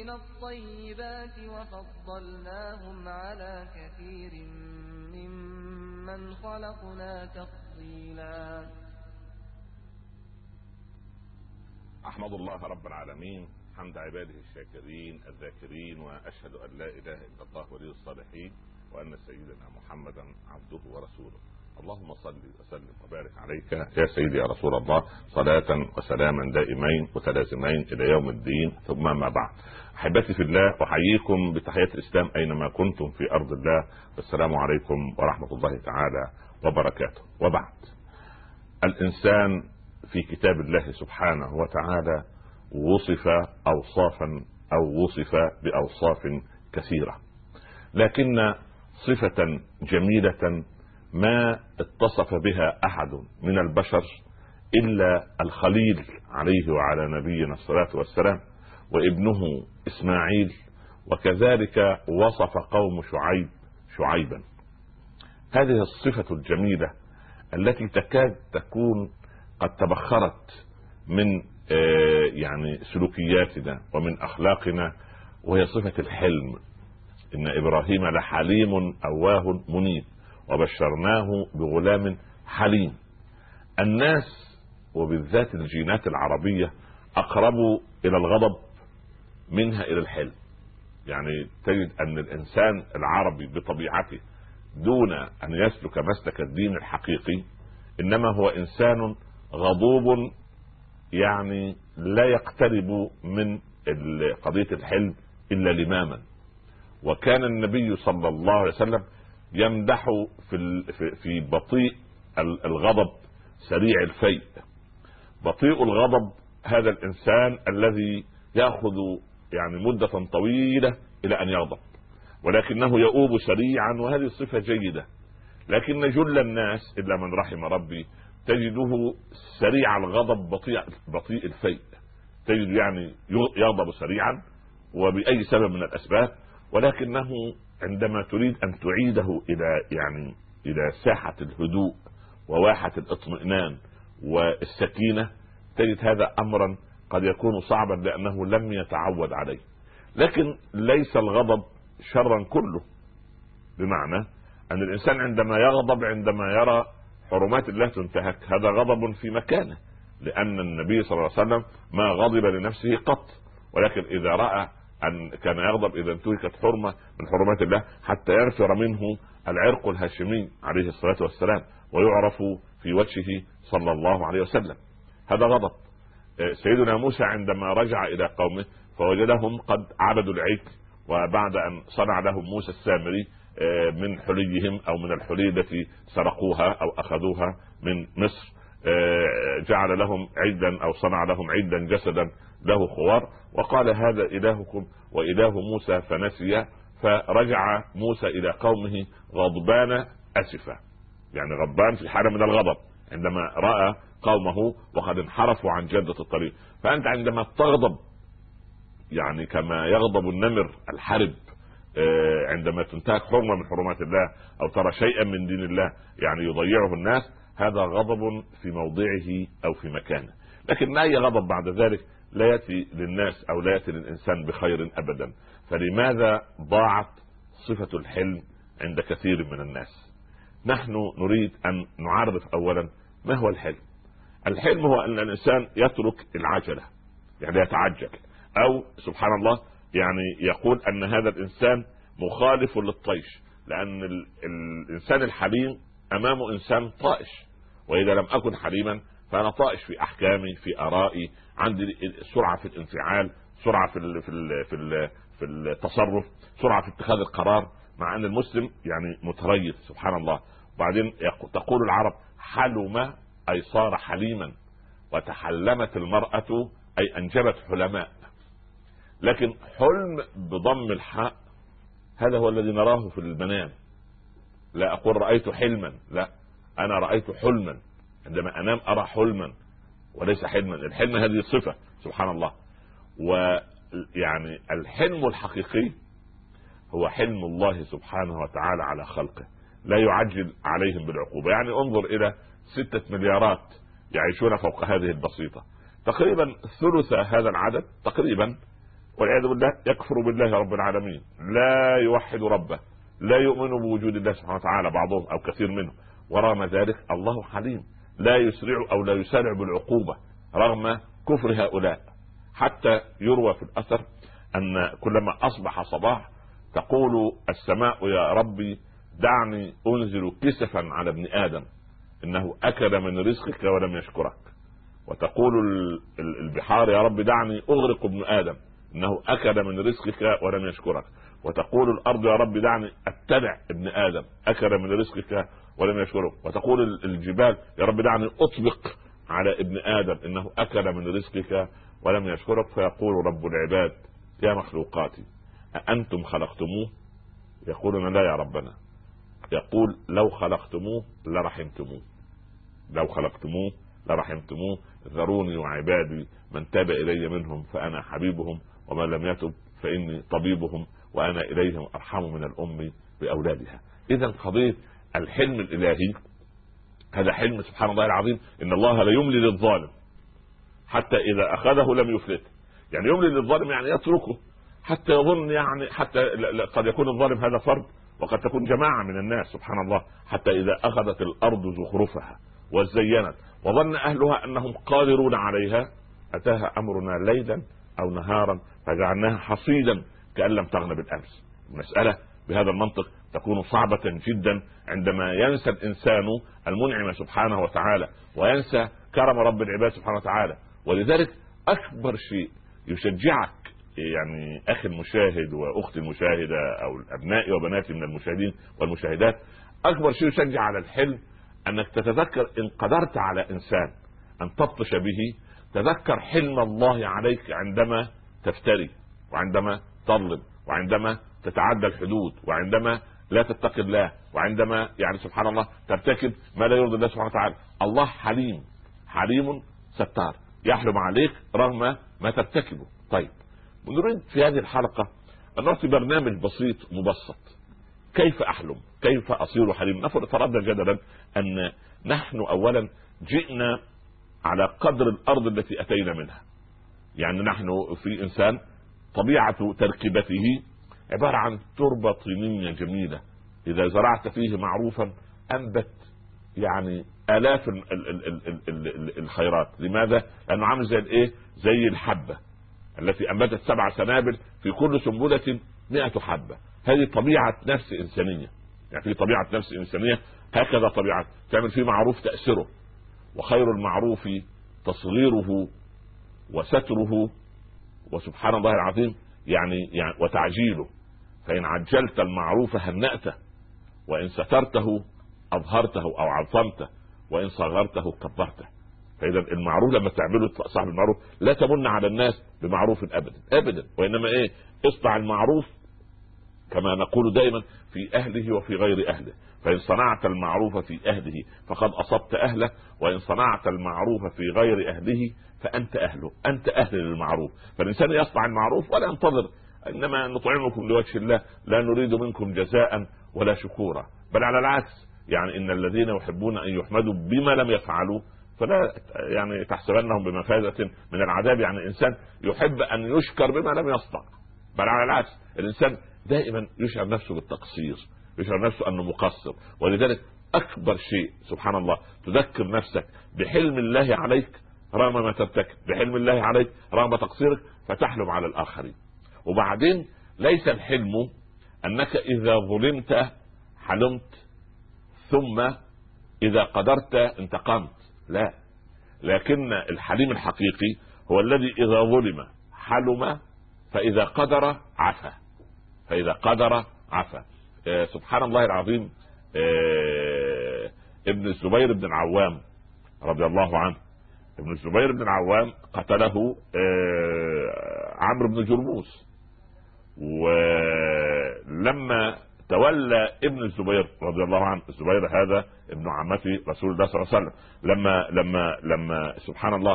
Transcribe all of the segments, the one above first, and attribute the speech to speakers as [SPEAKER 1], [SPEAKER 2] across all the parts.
[SPEAKER 1] من الطيبات وفضلناهم على كثير ممن خلقنا تفضيلا.
[SPEAKER 2] أحمد الله رب العالمين حمد عباده الشاكرين الذاكرين وأشهد أن لا إله إلا الله ولي الصالحين وأن سيدنا محمدا عبده ورسوله. اللهم صل وسلم وبارك عليك يا سيدي يا رسول الله صلاة وسلاما دائمين متلازمين إلى يوم الدين ثم ما بعد. أحبتي في الله أحييكم بتحية الإسلام أينما كنتم في أرض الله. والسلام عليكم ورحمة الله تعالى وبركاته. وبعد. الإنسان في كتاب الله سبحانه وتعالى وصف أوصافا أو وصف بأوصاف كثيرة. لكن صفة جميلة ما اتصف بها أحد من البشر إلا الخليل عليه وعلى نبينا الصلاة والسلام وابنه إسماعيل وكذلك وصف قوم شعيب شعيبا. هذه الصفة الجميلة التي تكاد تكون قد تبخرت من آه، يعني سلوكياتنا ومن أخلاقنا وهي صفة الحلم. إن إبراهيم لحليم أواه منيب. وبشرناه بغلام حليم. الناس وبالذات الجينات العربية اقرب إلى الغضب منها إلى الحلم. يعني تجد أن الإنسان العربي بطبيعته دون أن يسلك مسلك الدين الحقيقي إنما هو إنسان غضوب يعني لا يقترب من قضية الحلم إلا لماما. وكان النبي صلى الله عليه وسلم يمدح في في بطيء الغضب سريع الفيء. بطيء الغضب هذا الإنسان الذي يأخذ يعني مدة طويلة إلى أن يغضب ولكنه يؤوب سريعا وهذه صفة جيدة. لكن جل الناس إلا من رحم ربي تجده سريع الغضب بطيء بطيء الفيء. تجد يعني يغضب سريعا وبأي سبب من الأسباب ولكنه عندما تريد أن تعيده إلى يعني إلى ساحة الهدوء وواحة الاطمئنان والسكينة تجد هذا امرا قد يكون صعبا لأنه لم يتعود عليه. لكن ليس الغضب شرا كله بمعنى أن الإنسان عندما يغضب عندما يرى حرمات الله تنتهك هذا غضب في مكانه لأن النبي صلى الله عليه وسلم ما غضب لنفسه قط ولكن إذا رأى أن كان يغضب إذا انتهكت حرمة من حرمات الله حتى يغفر منه العرق الهاشمي عليه الصلاة والسلام ويعرف في وجهه صلى الله عليه وسلم. هذا غضب. آه، سيدنا موسى عندما رجع إلى قومه فوجدهم قد عبدوا العجل وبعد أن صنع لهم موسى السامري آه، من حليهم أو من الحلي التي سرقوها أو أخذوها من مصر. آه، جعل لهم عيدا أو صنع لهم عيدا جسدا له خوار وقال هذا إلهكم وإله موسى فنسي فرجع موسى إلى قومه غضبان آسفا. يعني غضبان في حاله من الغضب عندما رأى قومه وقد انحرفوا عن جاده الطريق. فأنت عندما تغضب يعني كما يغضب النمر الحرب آه، عندما تنتهك حرمة من حرمات الله أو ترى شيئا من دين الله يعني يضيعه الناس هذا غضب في موضعه أو في مكانه. لكن اي غضب بعد ذلك؟ لا يأتي للناس أو لا يأتي للإنسان بخير ابدا. فلماذا ضاعت صفة الحلم عند كثير من الناس؟ نحن نريد أن نعرف اولا ما هو الحلم. الحلم هو أن الإنسان يترك العجلة يعني يتعجل أو سبحان الله يعني يقول أن هذا الإنسان مخالف للطيش لأن الإنسان الحليم امامه إنسان طائش. وإذا لم أكن حليما فأنا طائش في أحكامي في آرائي عندي سرعة في الانفعال سرعة في ال في ال في ال في التصرف سرعة في اتخاذ القرار مع أن المسلم يعني متريث سبحان الله. وبعدين تقول العرب حلم أي صار حليما وتحلمت المرأة أي أنجبت حلماء. لكن حلم بضم الحاء هذا هو الذي نراه في المنام لا أقول رأيت حلما لا أنا رأيت حلما. عندما أنام أرى حلما. وليس حلما. الحلم هذه صفه سبحان الله. ويعني الحلم الحقيقي هو حلم الله سبحانه وتعالى على خلقه. لا يعجل عليهم بالعقوبة. يعني انظر إلى ستة مليارات يعيشون فوق هذه البسيطة. تقريبا ثلث هذا العدد تقريبا والعياذ بالله يكفر بالله رب العالمين. لا يوحد ربه. لا يؤمن بوجود الله سبحانه وتعالى بعضهم أو كثير منهم. ورغم ذلك الله حليم. لا يسرع أو لا يسارع بالعقوبة رغم كفر هؤلاء. حتى يروى في الأثر أن كلما أصبح صباح تقول السماء يا ربي دعني أنزل كسفا على ابن آدم إنه أكل من رزقك ولم يشكرك. وتقول البحار يا رب دعني أغرق ابن آدم إنه أكل من رزقك ولم يشكرك. وتقول الأرض يا رب دعني أتبع ابن آدم أكل من رزقك ولم يشكرك وتقول الجبال يا رب دعني أطبق على ابن آدم إنه أكل من رزقك ولم يشكرك فيقول رب العباد يا مخلوقاتي أأنتم خلقتموه؟ يقولون لا يا ربنا. يقول لو خلقتموه لرحمتموه. لو خلقتموه لرحمتموه. ذروني وعبادي من تاب إلي منهم فأنا حبيبهم ومن لم يتب فإني طبيبهم وأنا إليهم أرحم من الأم بأولادها. اذا قضية الحلم الإلهي. هذا حلم سبحان الله العظيم إن الله لا يملي للظالم حتى إذا أخذه لم يفلته يعني يملي للظالم يعني يتركه حتى يظن يعني حتى قد يكون الظالم هذا فرد وقد تكون جماعة من الناس سبحان الله حتى إذا أخذت الأرض زخرفها وزينت وظن أهلها أنهم قادرون عليها أتاها أمرنا ليلا أو نهارا فجعلناها حصيدا كأن لم تغن بالأمس. المساله بهذا المنطق تكون صعبة جدا عندما ينسى الإنسان المنعم سبحانه وتعالى وينسى كرم رب العباد سبحانه وتعالى. ولذلك أكبر شيء يشجعك يعني أخي المشاهد وأختي المشاهدة أو أبنائي وبناتي من المشاهدين والمشاهدات أكبر شيء يشجع على الحلم أنك تتذكر إن قدرت على إنسان أن تبطش به تذكر حلم الله عليك عندما تفتري وعندما تظلم وعندما تتعدى الحدود وعندما لا تتقي الله وعندما يعني سبحان الله ترتكب ما لا يرضي الله سبحانه وتعالى. الله حليم. حليم ستار. يحلم عليك رغم ما ترتكبه. طيب. نريد في هذه الحلقة أن نعطي برنامج بسيط مبسط. كيف أحلم؟ كيف أصير حليم؟ فرضنا جدلا أن نحن اولا جئنا على قدر الأرض التي أتينا منها. يعني نحن في إنسان طبيعة تركيبته عبارة عن تربة طينية جميلة. إذا زرعت فيه معروفا أنبت يعني آلاف الخيرات. لماذا؟ لأنه عامل زي الإيه؟ زي الحبة التي أنبتت سبع سنابل في كل سنبلة مئة حبة. هذه طبيعة نفس إنسانية. يعني في طبيعة نفس إنسانية هكذا طبيعة. تعمل فيه معروف تاثره وخير المعروف تصغيره وستره وسبحان الله العظيم يعني, يعني وتعجيله. فإن عجلت المعروف هنأته وإن سترته أظهرته أو عظمته وإن صغرته كبرته. فإذا المعروف لما تعمله صاحب المعروف لا تمن على الناس بمعروف أبدا أبدا. وإنما إيه؟ اصنع المعروف كما نقول دائما في أهله وفي غير أهله. فإن صنعت المعروف في أهله فقد أصبت أهله وإن صنعت المعروف في غير أهله فأنت أهله أنت أهل للمعروف. فالإنسان يصنع المعروف ولا ينتظر إنما نطعمكم لوجه الله لا نريد منكم جزاء ولا شكورا. بل على العكس يعني إن الذين يحبون أن يحمدوا بما لم يفعلوا فلا يعني تحسبنهم بمفازة من العذاب. يعني الإنسان يحب أن يشكر بما لم يصنع بل على العكس الإنسان دائما يشعر نفسه بالتقصير يشعر نفسه أنه مقصر. ولذلك أكبر شيء سبحان الله تذكر نفسك بحلم الله عليك رغم ما ترتكب بحلم الله عليك رغم تقصيرك فتحلم على الآخرين. وبعدين ليس الحلم أنك إذا ظلمت حلمت ثم إذا قدرت انتقمت. لا لكن الحليم الحقيقي هو الذي إذا ظلم حلم فإذا قدر عفا. فإذا قدر عفا. آه سبحان الله العظيم آه ابن الزبير بن العوام رضي الله عنه. ابن الزبير بن العوام قتله آه عمرو بن جرموس. ولما تولى ابن الزبير رضي الله عنه الزبير هذا ابن عمته رسول الله صلى الله عليه وسلم. لما لما لما سبحان الله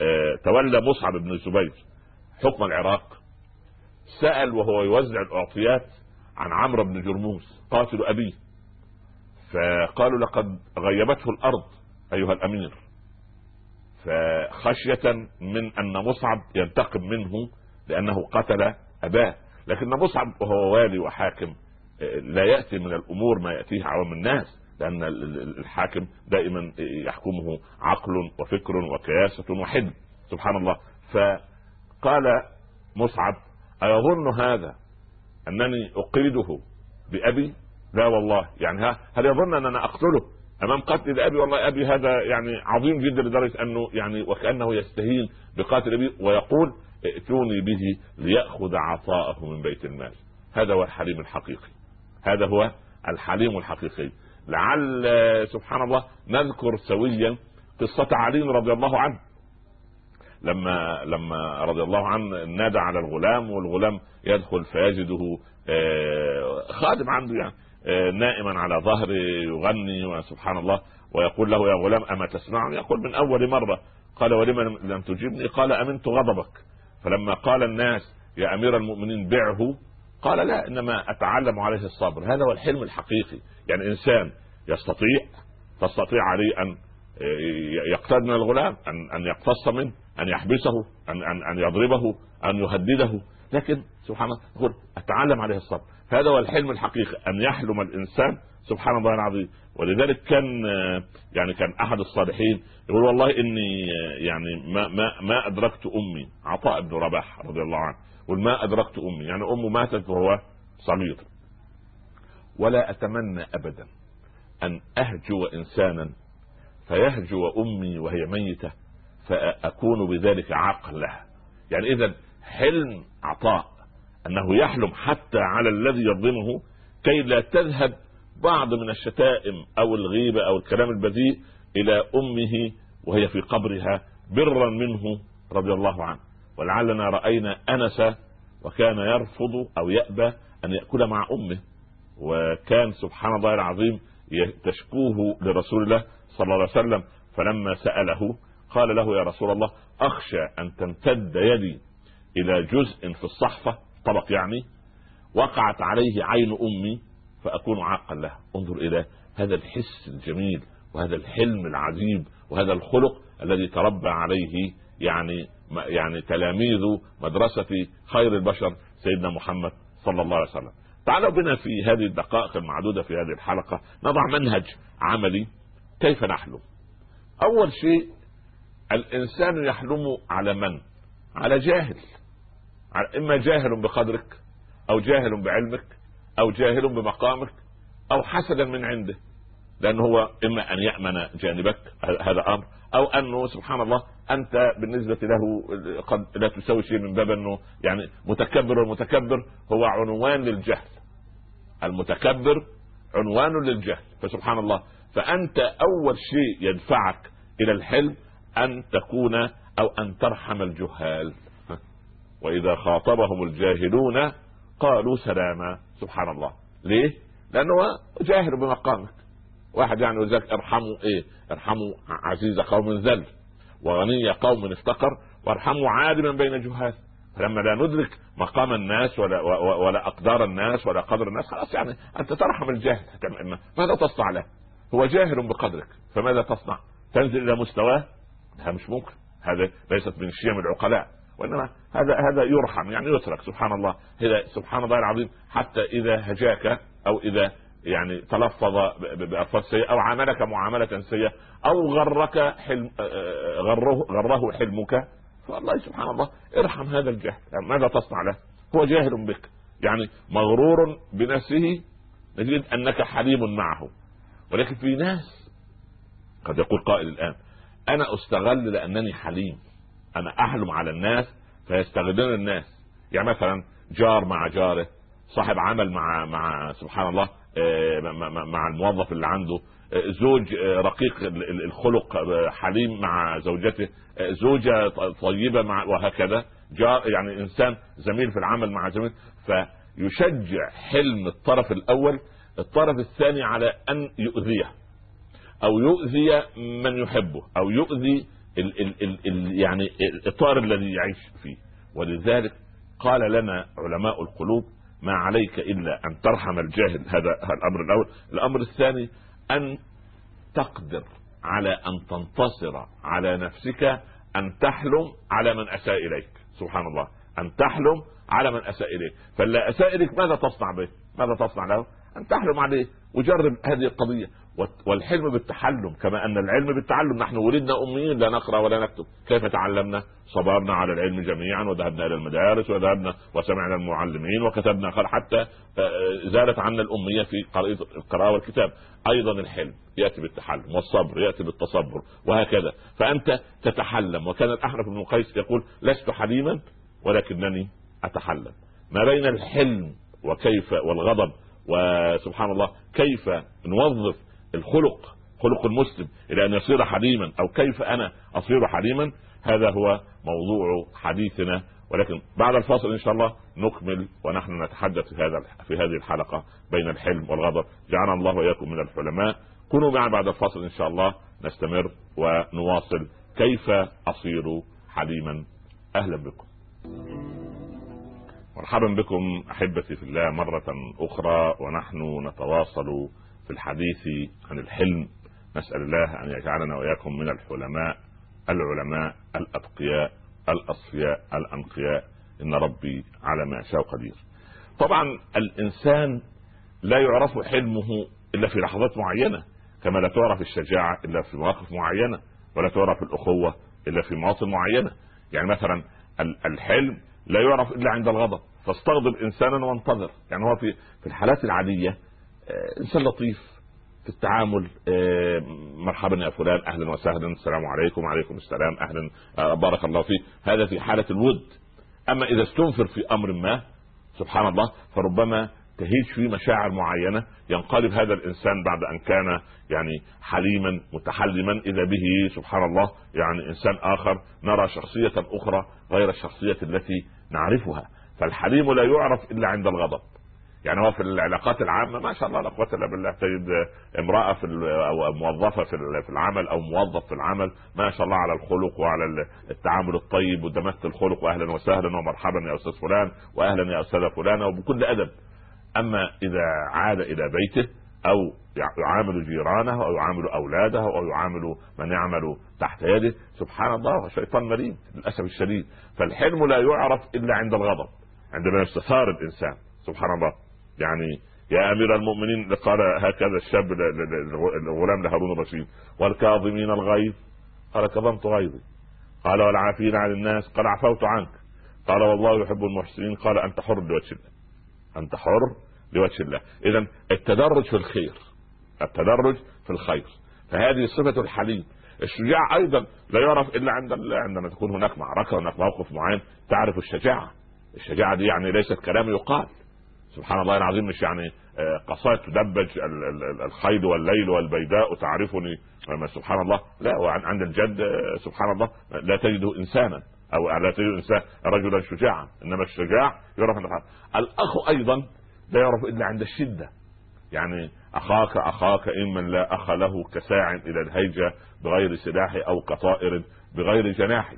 [SPEAKER 2] آه تولى مصعب بن الزبير حكم العراق سأل وهو يوزع الأعطيات عن عمرو بن جرموس قاتل أبيه. فقالوا لقد غيبته الأرض أيها الأمير. فخشية من أن مصعب ينتقم منه لأنه قتل أباه. لكن مصعب وهو والي وحاكم لا يأتي من الأمور ما يأتيه عوام الناس لأن الحاكم دائما يحكمه عقل وفكر وكياسه وحلم سبحان الله. فقال مصعب أيظن هذا أنني أقيده بأبي؟ لا والله. يعني ها هل يظن ان أنا أقتله؟ أمام قتل ابي والله أبي هذا يعني عظيم جدا لدرجة أنه يعني وكأنه يستهين بقاتل ابي ويقول ائتوني به ليأخذ عطاءه من بيت المال. هذا هو الحليم الحقيقي. هذا هو الحليم الحقيقي. لعل سبحان الله نذكر سويا قصة علي رضي الله عنه. لما لما رضي الله عنه نادى على الغلام والغلام يدخل فيجده آه، خادم عنده يعني آه، نائما على ظهره يغني وسبحان الله ويقول له يا غلام أما تسمعني؟ يقول من أول مرة. قال ولم لم تجبني؟ قال أمنت غضبك. فلما قال الناس يا أمير المؤمنين بعه قال لا إنما أتعلم عليه الصبر. هذا هو الحلم الحقيقي. يعني إنسان يستطيع تستطيع عليه أن يقتاد من الغلام أن أن يقتص منه أن يحبسه أن أن أن يضربه أن يهدده. لكن سبحان الله يقول أتعلم عليه الصبر. هذا هو الحلم الحقيقي أن يحلم الإنسان سبحان الله العظيم. ولذلك كان يعني كان أحد الصالحين يقول والله إني يعني ما ما ما أدركت أمي. عطاء بن رباح رضي الله عنه يقول ما أدركت أمي. يعني أمه ماتت وهو صغير ولا أتمنى أبدا أن أهجو إنسانا فيهجو أمي وهي ميتة فأكون بذلك عاقا لها. يعني اذا حلم عطاء أنه يحلم حتى على الذي يظلمه كي لا تذهب بعض من الشتائم أو الغيبة أو الكلام البذيء إلى أمه وهي في قبرها برا منه رضي الله عنه. ولعلنا رأينا أنس وكان يرفض أو يأبى أن يأكل مع أمه. وكان سبحان الله العظيم تشكوه لرسول الله صلى الله عليه وسلم. فلما سأله قال له يا رسول الله أخشى أن تمتد يدي إلى جزء في الصحفة طبق يعني وقعت عليه عين أمي فأكون عاقا لها انظر إلى هذا الحس الجميل وهذا الحلم العجيب وهذا الخلق الذي تربى عليه يعني يعني تلاميذ مدرسة خير البشر سيدنا محمد صلى الله عليه وسلم. تعالوا بنا في هذه الدقائق المعدودة في هذه الحلقة نضع منهج عملي كيف نحلم. أول شيء الإنسان يحلم على من؟ على جاهل. إما جاهل بقدرك أو جاهل بعلمك أو جاهل بمقامك أو حسدا من عنده لأنه هو إما أن يأمن جانبك هذا أمر أو أنه سبحان الله أنت بالنسبة له قد لا تسوي شيء من باب أنه يعني متكبر والمتكبر هو عنوان للجهل. المتكبر عنوان للجهل فسبحان الله. فأنت أول شيء يدفعك إلى الحلم أن تكون أو أن ترحم الجهال. وإذا خاطبهم الجاهلون قالوا سلاما. سبحان الله ليه؟ لأنه جاهل بمقامك واحد يعني ولذلك ارحموا إيه؟ ارحموا عزيز قوم ذل وغني قوم افتقر وارحموا عالما بين جهال فلما لا ندرك مقام الناس ولا ولا أقدار الناس ولا قدر الناس خلاص يعني أنت ترحم الجاهل ماذا تصنع له؟ هو جاهل بقدرك فماذا تصنع؟ تنزل إلى مستواه؟ هذا مش ممكن هذا ليست من شيم العقلاء وإنما هذا هذا يرحم يعني يترك سبحان الله. هذا سبحان الله العظيم حتى إذا هجاك أو إذا يعني تلفظ بالفاظ سيئة أو عاملك معاملة سيئة أو غرك حلم غره غره حلمك فالله سبحان الله ارحم هذا الجهل. يعني ماذا تصنع له؟ هو جاهل بك. يعني مغرور بنفسه نجد أنك حليم معه. ولكن في ناس قد يقول قائل الآن أنا أستغل لأنني حليم. أنا احلم على الناس فيستغلون الناس. يعني مثلا جار مع جاره صاحب عمل مع مع سبحان الله آه، مع الموظف اللي عنده آه، زوج آه، رقيق الخلق حليم مع زوجته زوجة طيبة مع وهكذا. جار يعني إنسان زميل في العمل مع زميل. فيشجع حلم الطرف الأول الطرف الثاني على أن يؤذيه أو يؤذي من يحبه أو يؤذي ال ال ال ال يعني الاطار الذي يعيش فيه. ولذلك قال لنا علماء القلوب ما عليك إلا أن ترحم الجاهل. هذا الأمر الأول. الأمر الثاني أن تقدر على أن تنتصر على نفسك أن تحلم على من أساء إليك. سبحان الله. أن تحلم على من أساء إليك. فلا أساء إليك ماذا تصنع به؟ ماذا تصنع له؟ أن تحلم عليه وجرب هذه القضية. والحلم بالتحلم كما أن العلم بالتعلم. نحن ولدنا أميين لا نقرأ ولا نكتب. كيف تعلمنا؟ صبرنا على العلم جميعا وذهبنا إلى المدارس وذهبنا وسمعنا المعلمين وكتبنا حتى زالت عنا الأمية في القراءة والكتاب. أيضا الحلم يأتي بالتحلم والصبر يأتي بالتصبر وهكذا. فأنت تتحلم. وكان الاحنف بن قيس يقول لست حليما ولكنني أتحلم. ما بين الحلم وكيف والغضب وسبحان الله كيف نوظف الخلق خلق المسلم إلى أن يصير حليما أو كيف أنا أصير حليما؟ هذا هو موضوع حديثنا. ولكن بعد الفاصل إن شاء الله نكمل ونحن نتحدث في هذا في هذه الحلقة بين الحلم والغضب. جعلنا الله وإياكم من الحلماء. كونوا معنا بعد الفاصل إن شاء الله نستمر ونواصل. كيف أصير حليما؟ أهلا بكم. مرحبا بكم أحبتي في الله مرة أخرى ونحن نتواصل في الحديث عن الحلم. نسأل الله أن يجعلنا وإياكم من الحلماء العلماء الأتقياء الأصفياء الأنقياء. إن ربي على ما يشاء قدير. طبعا الإنسان لا يعرف حلمه إلا في لحظات معينة كما لا تعرف الشجاعة إلا في مواقف معينة ولا تعرف الأخوة إلا في مواطن معينة. يعني مثلا الحلم لا يعرف إلا عند الغضب. فاستغضب إنسانا وانتظر. يعني هو في في الحالات العادية آه، إنسان لطيف في التعامل آه، مرحبا يا فلان أهلا وسهلا السلام عليكم وعليكم السلام أهلا آه، بارك الله فيك. هذا في حالة الود. أما إذا استنفر في أمر ما سبحان الله فربما تهيج فيه مشاعر معينة ينقلب هذا الإنسان بعد أن كان يعني حليما متحلما. إذا به سبحان الله يعني إنسان آخر نرى شخصية أخرى غير الشخصية التي نعرفها. فالحليم لا يعرف إلا عند الغضب. يعني هو في العلاقات العامة ما شاء الله لا قوة إلا بالله تجد امرأة في أو موظفة في العمل أو موظف في العمل ما شاء الله على الخلق وعلى التعامل الطيب ودمست الخلق واهلا وسهلا ومرحبا يا أستاذ فلان واهلا يا أستاذة فلانة وبكل أدب. أما إذا عاد إلى بيته أو يعامل جيرانه أو يعامل أولاده أو يعامل من يعمل تحت يده. سبحان الله شيطان مريض للأسف الشديد. فالحلم لا يعرف إلا عند الغضب عندما يستثار الإنسان. سبحان الله. يعني يا أمير المؤمنين قال هكذا الشاب الغلام لهارون الرشيد والكاظمين الغيظ. قال كظمت غيظي. قال والعافين عن الناس. قال عفوت عنك. قال والله يحب المحسنين. قال أنت حر لوجه الله أنت حر لوجه الله. اذا التدرج في الخير التدرج في الخير. فهذه صفة الحليم. الشجاع أيضا لا يعرف إلا عند عندما تكون هناك معركة هناك موقف معين تعرف الشجاعة. الشجاعة دي يعني ليست كلام يقال. سبحان الله العظيم مش يعني آه، قصائد تدبج الخيل والليل والبيداء تعرفني. سبحان الله لا عند الجد آه، سبحان الله لا تجده انسانا أو لا تجد إنسان رجلا شجاعا. إنما الشجاع يعرف الأخ أيضا لا يعرف إلا عند الشدة. يعني أخاك أخاك ان من لا أخ له كساع إلى الهيجة بغير سلاح أو كطائر بغير جناح.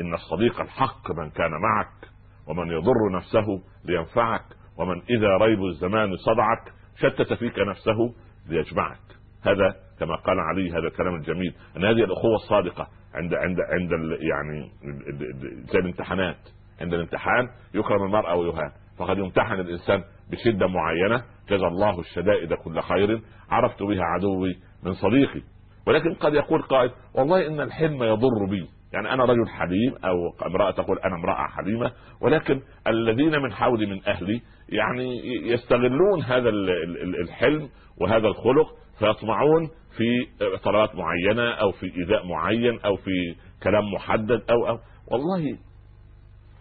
[SPEAKER 2] إن الصديق الحق من كان معك ومن يضر نفسه لينفعك ومن إذا ريب الزمان صدعك شتت فيك نفسه ليجمعك. هذا كما قال علي هذا الكلام الجميل أن هذه الأخوة الصادقة عند عند عند يعني زي الامتحانات. عند الامتحان يكرم المرء ويهان. فقد يمتحن الإنسان بشدة معينة. جزى الله الشدائد كل خير. عرفت بها عدوي من صديقي. ولكن قد يقول قائل والله إن الحلم يضر بي. يعني أنا رجل حليم أو امرأة تقول أنا امرأة حليمة. ولكن الذين من حولي من أهلي يعني يستغلون هذا الحلم وهذا الخلق فيطمعون في طلبات معينة أو في إيذاء معين أو في كلام محدد أو أو والله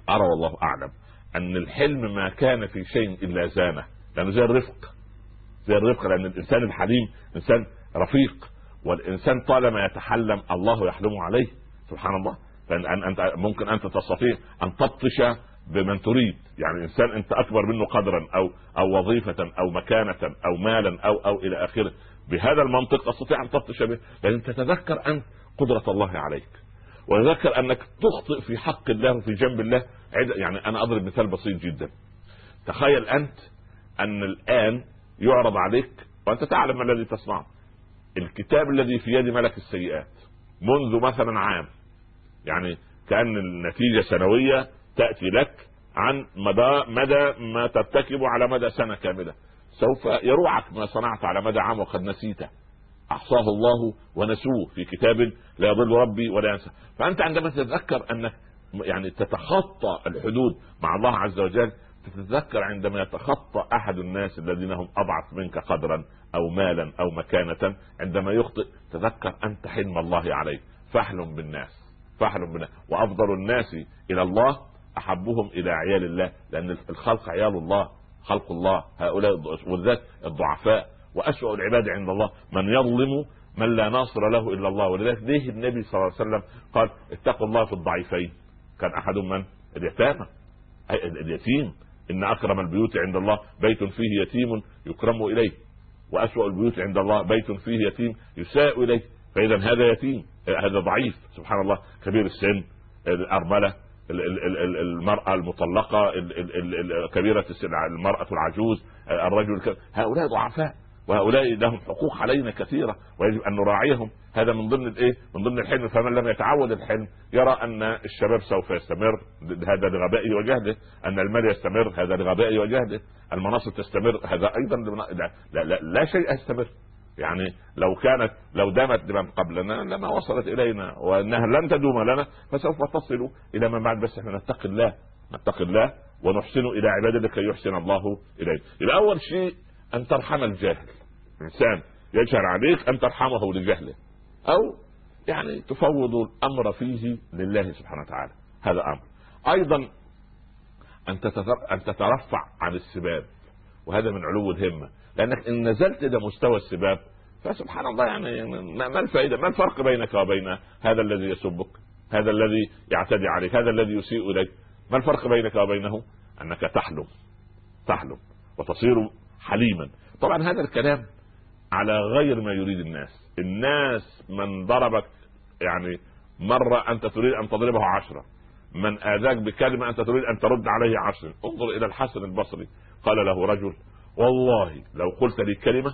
[SPEAKER 2] أرى والله أعلم. أن الحلم ما كان في شيء إلا زانه لأنه زي الرفق. زي الرفق لأن الإنسان الحليم إنسان رفيق. والإنسان طالما يتحلم الله يحلم عليه. سبحان الله. فان انت ممكن أنت تستطيع أن تبطش بمن تريد. يعني إنسان أنت أكبر منه قدرا أو أو وظيفة أو مكانة أو مالا أو أو إلى آخره. بهذا المنطق تستطيع أن تبطش به لكن تتذكر أنت قدرة الله عليك. وتذكر أنك تخطئ في حق الله وفي جنب الله. يعني أنا أضرب مثال بسيط جدا. تخيل أنت أن الآن يعرض عليك وأنت تعلم ما الذي تصنعه الكتاب الذي في يد ملك السيئات منذ مثلا عام. يعني كأن النتيجة سنوية تأتي لك عن مدى مدى ما ترتكب على مدى سنة كاملة. سوف يروعك ما صنعت على مدى عام وقد نسيته. أحصاه الله ونسوه في كتاب لا يضل ربي ولا ينسى. فأنت عندما تتذكر أنك يعني تتخطى الحدود مع الله عز وجل تتذكر عندما يتخطى أحد الناس الذين هم أضعف منك قدرا أو مالا أو مكانه عندما يخطئ تذكر أنت حلم الله عليك. فاحلم بالناس فاحلم بالناس. وأفضل الناس إلى الله أحبهم إلى عيال الله لأن الخلق عيال الله خلق الله هؤلاء والذات الضعفاء. وأسوأ العباد عند الله. من يظلم من لا ناصر له إلا الله. ولذلك ليه النبي صلى الله عليه وسلم قال اتقوا الله في الضعيفين؟ كان أحد من؟ اليتامى. اليتيم. إن أكرم البيوت عند الله بيت فيه يتيم يكرم إليه. وأسوأ البيوت عند الله بيت فيه يتيم يساء إليه. فإذا هذا يتيم. هذا ضعيف. سبحان الله. كبير السن. الأرملة. المرأة المطلقة. كبيرة السن. المرأة العجوز. الرجل هؤلاء ضعفاء. وهؤلاء لهم حقوق علينا كثيرة ويجب أن نراعيهم هذا من ضمن الإيه؟ من ضمن الحلم فمن لم يتعود الحلم يرى أن الشباب سوف يستمر هذا لغبائه وجهله، أن المال يستمر هذا لغبائه وجهله، المناصب تستمر هذا أيضا لا, لا, لا, لا شيء يستمر. يعني لو كانت لو دامت لمن قبلنا لما وصلت إلينا وأنها لن تدوم لنا فسوف تصل إلى من بعد بس إحنا نتقي الله نتقي الله ونحسن إلى عباده لكي يحسن الله اليه. يبقى اول شيء أن ترحم الجاهل. انسان يجهل عليك أن ترحمه لجهله أو يعني تفوض الأمر فيه لله سبحانه وتعالى. هذا أمر. أيضا أن أن تترفع عن السباب وهذا من علو الهمة. لأنك إن نزلت إلى مستوى السباب فسبحان الله يعني ما الفائدة ما الفرق بينك وبين هذا الذي يسبك هذا الذي يعتدي عليك هذا الذي يسيء إليك. ما الفرق بينك وبينه؟ أنك تحلم تحلم وتصير حليما. طبعا هذا الكلام على غير ما يريد الناس. الناس من ضربك يعني مرة أنت تريد أن تضربه عشرة. من آذاك بكلمة أنت تريد أن ترد عليه عشرة. انظر إلى الحسن البصري. قال له رجل والله لو قلت لي كلمة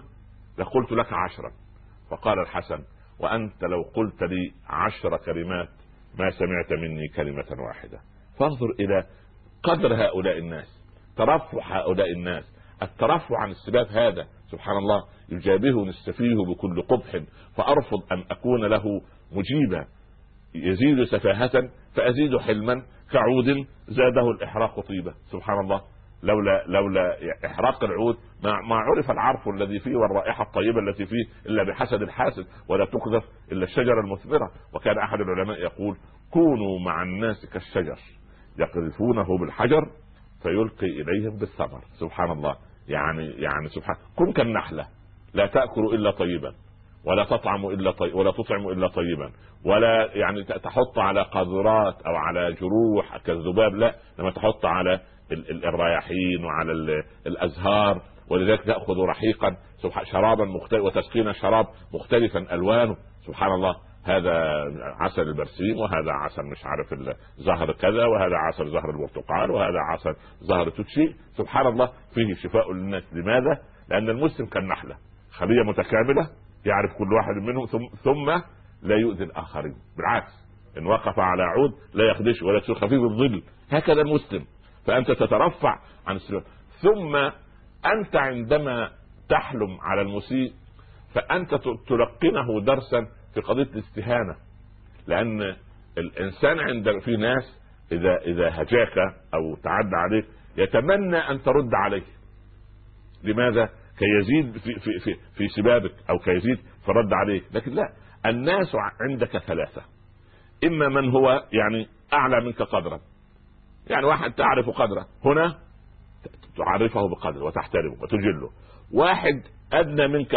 [SPEAKER 2] لقلت لك عشرة. فقال الحسن وأنت لو قلت لي عشر كلمات ما سمعت مني كلمة واحدة. فانظر إلى قدر هؤلاء الناس ترفع هؤلاء الناس. الترفع عن السباب هذا سبحان الله يجابهني السفيه بكل قبح فأرفض أن أكون له مجيبا. يزيد سفاهة فأزيد حلما كعود زاده الإحراق طيبة سبحان الله. لولا لولا إحراق العود ما, ما عرف العرف الذي فيه والرائحة الطيبة التي فيه إلا بحسد الحاسد ولا تقذف إلا الشجرة المثمرة. وكان أحد العلماء يقول كونوا مع الناس كالشجر يقذفونه بالحجر فيلقي إليهم بالثمر. سبحان الله. يعني يعني سبحان كن كالنحلة. لا تاكل إلا طيبا ولا تطعم إلا طيب ولا تطعم إلا طيبا ولا يعني تحط على قاذورات أو على جروح كالذباب لا لما تحط على الرياحين وعلى الأزهار ولذلك تاخذ رحيقا شرابا مختلف وتسقينا شراب مختلفا ألوانه. سبحان الله. هذا عسل البرسيم وهذا عسل مش عارف زهر كذا وهذا عسل زهر البرتقال وهذا عسل زهر توتشي. سبحان الله فيه شفاء للناس. لماذا؟ لأن المسلم كالنحلة. خلية متكاملة يعرف كل واحد منهم ثم, ثم لا يؤذي الآخرين. بالعكس إن وقف على عود لا يخدش ولا يصير خفيف الظل هكذا المسلم. فأنت تترفع عن السلوك. ثم أنت عندما تحلم على المسيء فأنت تلقنه درسا في قضية الاستهانة لأن الإنسان عند في ناس إذا إذا هجاك أو تعدى عليك يتمنى أن ترد عليه. لماذا؟ كي يزيد في في في, في سبابك أو كي يزيد في الرد عليك لكن لا الناس عندك ثلاثة. إما من هو يعني أعلى منك قدرا. يعني واحد تعرف قدره. هنا تعرفه بقدره وتحترمه وتجله. واحد أدنى منك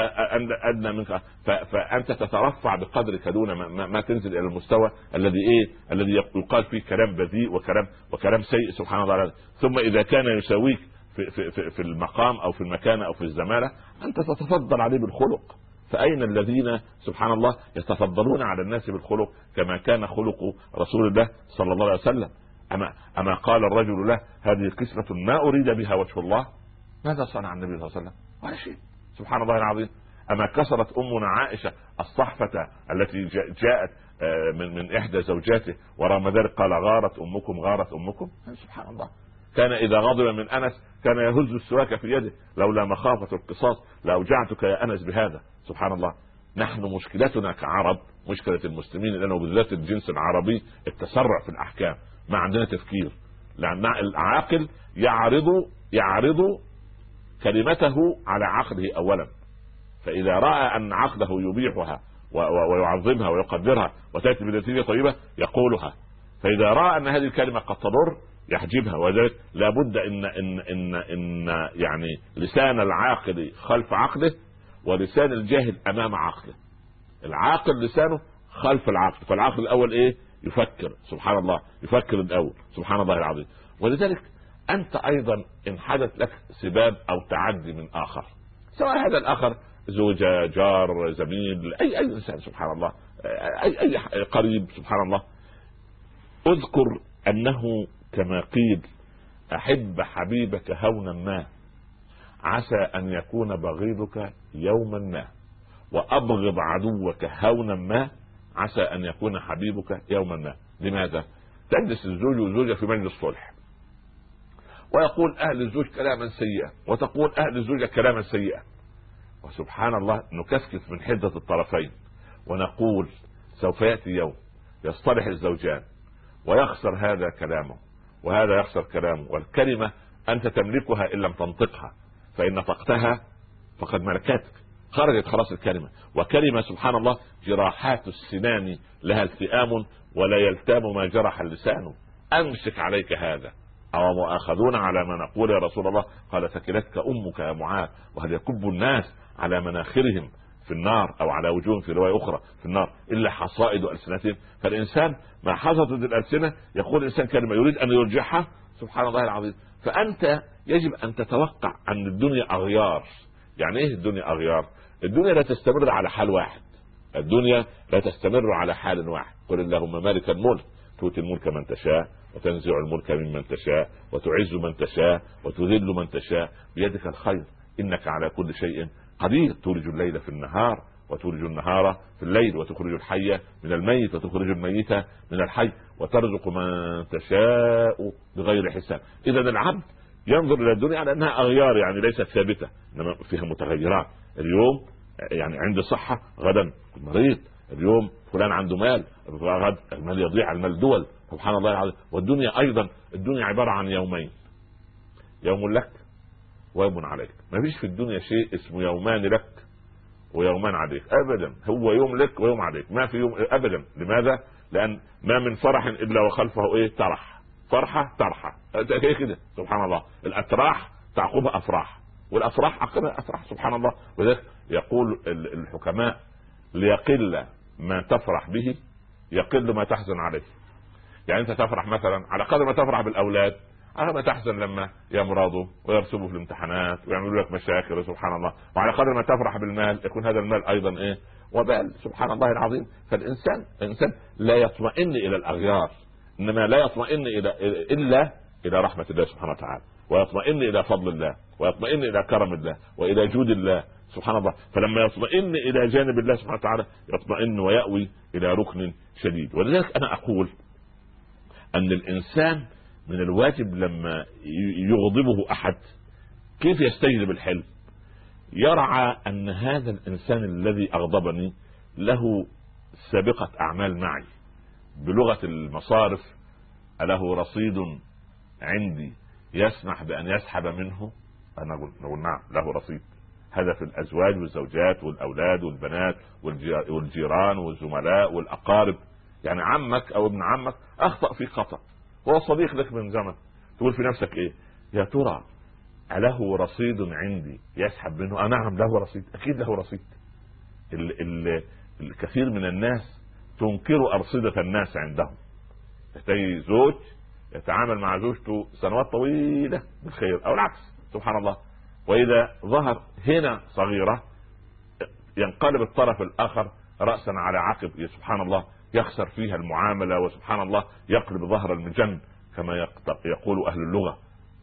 [SPEAKER 2] أدنى منك. فانت تترفع بقدرك دون ما, ما تنزل إلى المستوى الذي إيه؟ الذي يقال فيه كلام بذيء وكلام وكلام سيء سبحان الله. ثم إذا كان يساويك في, في, في, في المقام أو في المكانه أو في الزمالة أنت تتفضل عليه بالخلق. فأين الذين سبحان الله يتفضلون على الناس بالخلق؟ كما كان خلق رسول الله صلى الله عليه وسلم. أما أما قال الرجل له هذه قسمة ما أريد بها وجه الله. ماذا صنع النبي صلى الله عليه وسلم؟ ولا شيء. سبحان الله العظيم أما كسرت أمنا عائشة الصحفة التي جاءت آه، من من إحدى زوجاته ورغم ذلك قال غارت أمكم غارت أمكم؟ سبحان الله. كان إذا غضب من أنس كان يهز السواك في يده لولا مخافة القصاص لأوجعتك يا أنس بهذا. سبحان الله. نحن مشكلتنا كعرب مشكلة المسلمين لأنه بالذات الجنس العربي التسرع في الأحكام. ما عندنا تفكير. لأن العاقل يعرض يعرض كلمته على عقله اولا. فإذا رأى أن عقله يبيحها ويعظمها ويقدرها وتأتي بنتيجة طيبة يقولها. فإذا رأى أن هذه الكلمة قد تضر يحجبها. وذلك لابد ان ان ان إن يعني لسان العاقل خلف عقله ولسان الجاهل أمام عقله العاقل لسانه خلف العقل فالعقل الأول إيه؟ يفكر. سبحان الله. يفكر الأول. سبحان الله العظيم. ولذلك أنت أيضا إن حدث لك سباب أو تعدي من آخر. سواء هذا الآخر زوجة جار زميل أي أي إنسان سبحان الله. أي أي قريب سبحان الله. اذكر أنه كما قيل أحب حبيبك هونا ما. عسى أن يكون بغيضك يوما ما. وأبغض عدوك هونا ما. عسى أن يكون حبيبك يوما ما. لماذا؟ تجلس الزوج والزوجة في مجلس صلح. ويقول أهل الزوج كلاما سيئا وتقول أهل الزوجة كلاما سيئا. وسبحان الله نكفكف من حدة الطرفين ونقول سوف يأتي يوم يصطلح الزوجان ويخسر هذا كلامه وهذا يخسر كلامه والكلمة أنت تملكها إن لم تنطقها فإن نطقتها فقد ملكتك. خرجت خلاص الكلمة. وكلمة سبحان الله جراحات السنان لها التئام ولا يلتام ما جرح اللسان. أمسك عليك هذا. أو مؤاخذون على ما نقول يا رسول الله؟ قال ثكلتك أمك يا معاذ وهل يكب الناس على مناخرهم في النار أو على وجوههم في رواية أخرى في النار إلا حصائد ألسنتهم فالإنسان ما حصدت الألسنة يقول الإنسان كلمة يريد أن يرجعها سبحان الله العظيم. فأنت يجب أن تتوقع أن الدنيا أغيار. يعني إيه الدنيا أغيار؟ الدنيا لا تستمر على حال واحد. الدنيا لا تستمر على حال واحد. قل اللهم مالك الملك. تؤتي الملك من تشاء وتنزع الملك ممن تشاء وتعز من تشاء وتذل من تشاء. بيدك الخير. إنك على كل شيء قدير. تولج الليل في النهار وتولج النهار في الليل وتخرج الحي من الميت وتخرج الميت من الحي وترزق من تشاء بغير حساب. إذا العبد ينظر إلى الدنيا على أنها أغيار يعني ليست ثابتة. إنما فيها متغيرات. اليوم يعني عندي صحة غدا مريض اليوم فلان عنده مال غد المال يضيع المال دول سبحان الله العظيم. والدنيا أيضا الدنيا عبارة عن يومين. يوم لك ويوم عليك. ما فيش في الدنيا شيء اسمه يومان لك ويومان عليك ابدا. هو يوم لك ويوم عليك. ما في يوم ابدا. لماذا؟ لأن ما من فرح إلا وخلفه إيه؟ ترح. فرحة ترحة. كده سبحان الله. الأتراح تعقبها أفراح. والأفراح عقبها افراح سبحان الله. ولذلك يقول الحكماء ليقل ما تفرح به يقل ما تحزن عليه. يعني أنت تفرح مثلا على قدر ما تفرح بالأولاد على ما تحزن لما يمرضوا ويرسبوا في الامتحانات ويعملوا لك مشاكل سبحان الله. وعلى قدر ما تفرح بالمال يكون هذا المال أيضا إيه؟ وبال سبحان الله العظيم. فالإنسان الإنسان لا يطمئن إلى الأغيار إنما لا يطمئن إلى إلا إلى رحمة الله سبحانه وتعالى ويطمئن إلى فضل الله ويطمئن إلى كرم الله وإلى جود الله سبحان الله. فلما يطمئن إلى جانب الله سبحانه وتعالى يطمئن ويأوي إلى ركن شديد. ولذلك أنا أقول أن الإنسان من الواجب لما يغضبه أحد كيف يستجلب الحلم؟ يرعى أن هذا الإنسان الذي أغضبني له سابقة أعمال معي. بلغة المصارف أله رصيد عندي يسمح بأن يسحب منه؟ أنا أقول نعم له رصيد. في الأزواج والزوجات والأولاد والبنات والجيران والزملاء والأقارب. يعني عمك أو ابن عمك أخطأ في خطأ. هو صديق لك من زمن. تقول في نفسك إيه؟ يا ترى أله رصيد عندي؟ يسحب منه؟ آه نعم له رصيد. أكيد له رصيد. ال ال الكثير من الناس تنكر أرصدة الناس عندهم. تلاقي زوج يتعامل مع زوجته سنوات طويلة بالخير أو العكس. سبحان الله. وإذا ظهر هنا صغيرة ينقلب الطرف الآخر رأسا على عقب سبحان الله يخسر فيها المعاملة وسبحان الله يقلب ظهر المجن كما يقول أهل اللغة.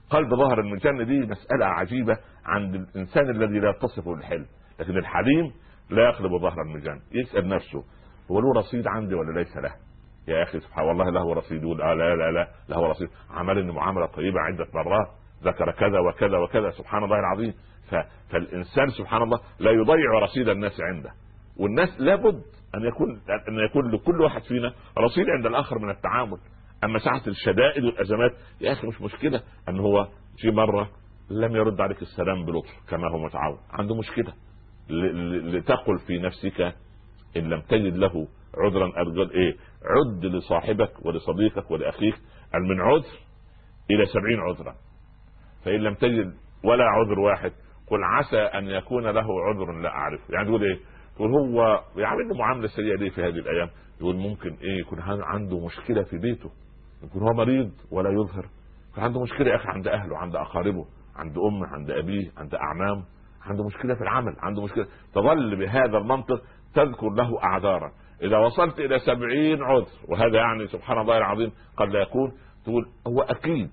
[SPEAKER 2] قلب ظهر المجن دي مسألة عجيبة عند الإنسان الذي لا تصفه الحلم لكن الحليم لا يقلب ظهر المجن يسأل نفسه هو له رصيد عندي ولا ليس له؟ يا أخي سبحان الله له رصيد يقول آه لا لا لا له رصيد. عملني معاملة طيبة عدة مرات. ذكر كذا وكذا وكذا سبحان الله العظيم. فالإنسان سبحان الله لا يضيع رصيد الناس عنده. والناس لابد أن يكون أن يكون لكل واحد فينا رصيد عند الآخر من التعامل. أما ساعة الشدائد والأزمات يا أخي مش مشكلة أن هو في مرة لم يرد عليك السلام بلطف كما هو متعود. عنده مشكلة. لتقل في نفسك إن لم تجد له عذرا ارجل إيه عد لصاحبك ولصديقك ولأخيك من عذر إلى سبعين عذرا. فإن لم تجد ولا عذر واحد قل عسى أن يكون له عذر لا اعرفه يعني تقول إيه؟ تقول هو يعمل معامله سيئه ليه في هذه الأيام يقول ممكن إيه؟ يكون عنده مشكلة في بيته. يكون هو مريض ولا يظهر. عنده مشكلة يا أخي عند أهله عند أقاربه عند أمه عند أبيه عند أعمام. عنده مشكلة في العمل عنده مشكلة. تظل بهذا المنطق تذكر له أعذارا. إذا وصلت إلى سبعين عذر وهذا يعني سبحان الله العظيم قد لا يكون تقول هو أكيد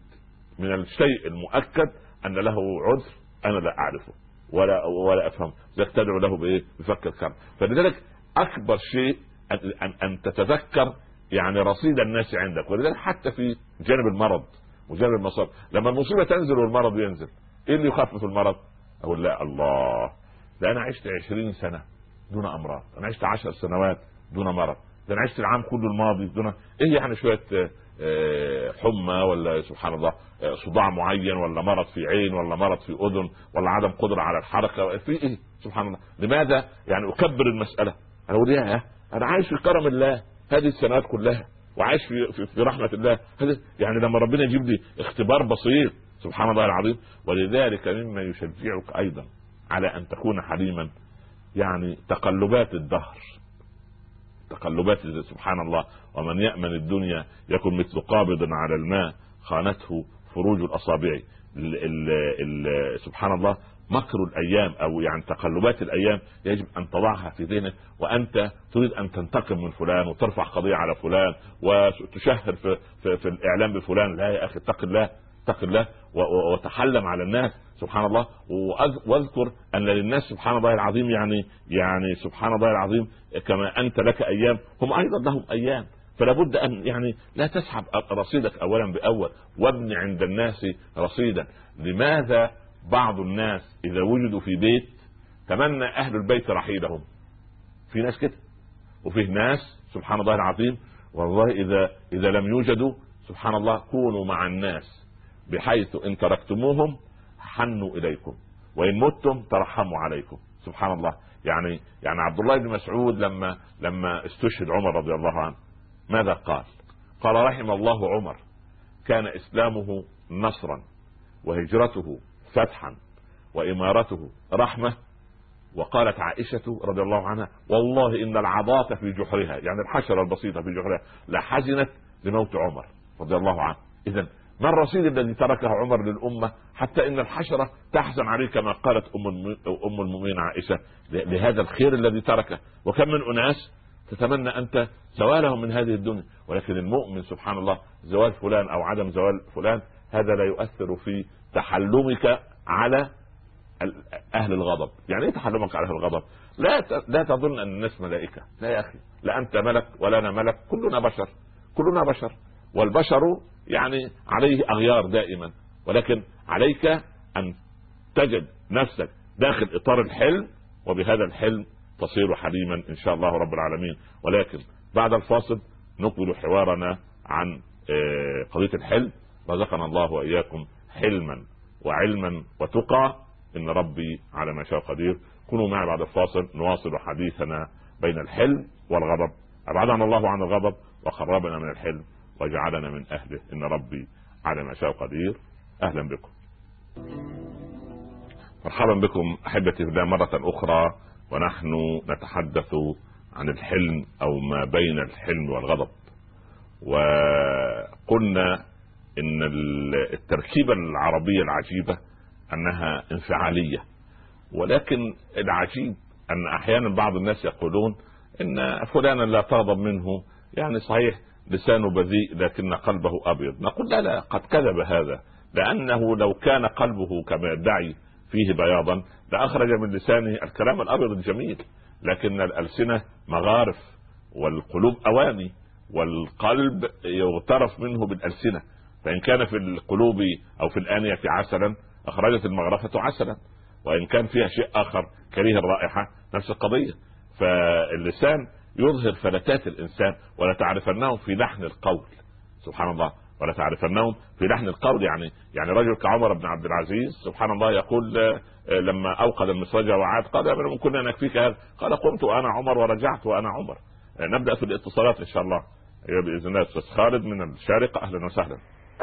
[SPEAKER 2] من الشيء المؤكد أن له عذر أنا لا أعرفه ولا ولا أفهمه. لذلك تدعو له بإيه؟ بفك الكرب فلذلك أكبر شيء ان ان تتذكر يعني رصيد الناس عندك. ولذلك حتى في جانب المرض وجانب المصاب. لما المصيبة تنزل والمرض ينزل إيه اللي يخفف المرض؟ أقول لا الله ده أنا عشت عشرين سنة دون أمراض. أنا عشت عشر سنوات دون مرض. ده أنا عشت العام كله الماضي دون إيه يعني شوية حمى ولا سبحان الله آه، صداع معين ولا مرض في عين ولا مرض في أذن ولا عدم قدرة على الحركة في إيه؟ سبحان الله. لماذا؟ يعني أكبر المسألة. أنا أقول يا أنا عايش في كرم الله. هذه السنوات كلها. وعايش في, في, رحمة الله. يعني لما ربنا يجيب لي اختبار بسيط سبحان الله العظيم. ولذلك مما يشجعك أيضا على أن تكون حليما يعني تقلبات الدهر. تقلبات سبحان الله ومن يأمن الدنيا يكن مثل قابض على الماء خانته فروج الأصابع. ال ال ال سبحان الله مكر الأيام أو يعني تقلبات الأيام يجب أن تضعها في ذهنك وأنت تريد أن تنتقم من فلان وترفع قضية على فلان وتشهر في, في, في الإعلام بفلان لا يا أخي اتق الله اتق الله وتحلم على الناس. سبحان الله. واذكر أن للناس سبحان الله العظيم يعني يعني سبحان الله العظيم كما أنت لك أيام. هم أيضا لهم أيام. فلا بد أن يعني لا تسحب رصيدك اولا بأول. وابن عند الناس رصيدا. لماذا بعض الناس إذا وجدوا في بيت تمنى أهل البيت رحيلهم؟ في ناس كده. وفيه ناس سبحان الله العظيم. والله اذا إذا لم يوجدوا سبحان الله كونوا مع الناس. بحيث إن تركتموهم حنوا إليكم. وإن متم ترحموا عليكم. سبحان الله. يعني يعني عبد الله بن مسعود لما لما استشهد عمر رضي الله عنه ماذا قال؟ قال رحم الله عمر كان إسلامه نصرا وهجرته فتحا وإمارته رحمة وقالت عائشة رضي الله عنها والله إن العضاة في جحرها يعني الحشرة البسيطة في جحرها لحزنت لموت عمر رضي الله عنه. إذا ما الرصيد الذي تركه عمر للأمة حتى إن الحشرة تحزن عليه كما قالت أم أم المؤمنين عائشة. لهذا الخير الذي تركه. وكم من أناس تتمنى أنت زوالهم من هذه الدنيا. ولكن المؤمن سبحان الله زوال فلان أو عدم زوال فلان هذا لا يؤثر في تحلمك على أهل الغضب. يعني إيه تحلمك على أهل الغضب؟ لا لا تظن أن الناس ملائكة. لا يا أخي. لا أنت ملك ولا أنا ملك. كلنا بشر. كلنا بشر. والبشر يعني عليه أغيار دائما. ولكن عليك أن تجد نفسك داخل إطار الحلم وبهذا الحلم تصير حليما إن شاء الله رب العالمين. ولكن بعد الفاصل نقبل حوارنا عن آه، قضية الحلم. رزقنا الله وإياكم حلما وعلما وتقى. إن ربي على ما شاء قدير. كونوا معي بعد الفاصل نواصل حديثنا بين الحلم والغضب. أبعدنا الله عن الغضب وقربنا من الحلم. وجعلنا من أهله. إن ربي على ما شاء قدير. أهلا بكم. مرحبا بكم أحبتي في مرة أخرى. ونحن نتحدث عن الحلم أو ما بين الحلم والغضب. وقلنا إن التركيبة العربية العجيبة أنها انفعالية. ولكن العجيب أن أحيانا بعض الناس يقولون إن فلانا لا تغضب منه. يعني صحيح لسانه بذيء لكن قلبه أبيض. نقول لا لا قد كذب هذا لأنه لو كان قلبه كما يدعي فيه بياضا لأخرج من لسانه الكلام الأبيض الجميل. لكن الألسنة مغارف والقلوب أواني والقلب يغترف منه بالألسنة. فإن كان في القلوب أو في الآنية عسلا أخرجت المغرفة عسلا. وإن كان فيها شيء آخر كريه الرائحة نفس القضية. فاللسان يظهر فلتات الإنسان ولا تعرفنهم في لحن القول. سبحان الله. ولا تعرفنهم في لحن القول يعني يعني رجل كعمر بن عبد العزيز سبحان الله يقول آه، لما أوقد المسوجة وعاد قال يا من كنا نكفيك هذا؟ قال قمت وأنا عمر ورجعت وأنا عمر. آه، نبدأ في الاتصالات إن شاء الله. باذن الله أستاذ خالد من الشارقة. أهلا وسهلا.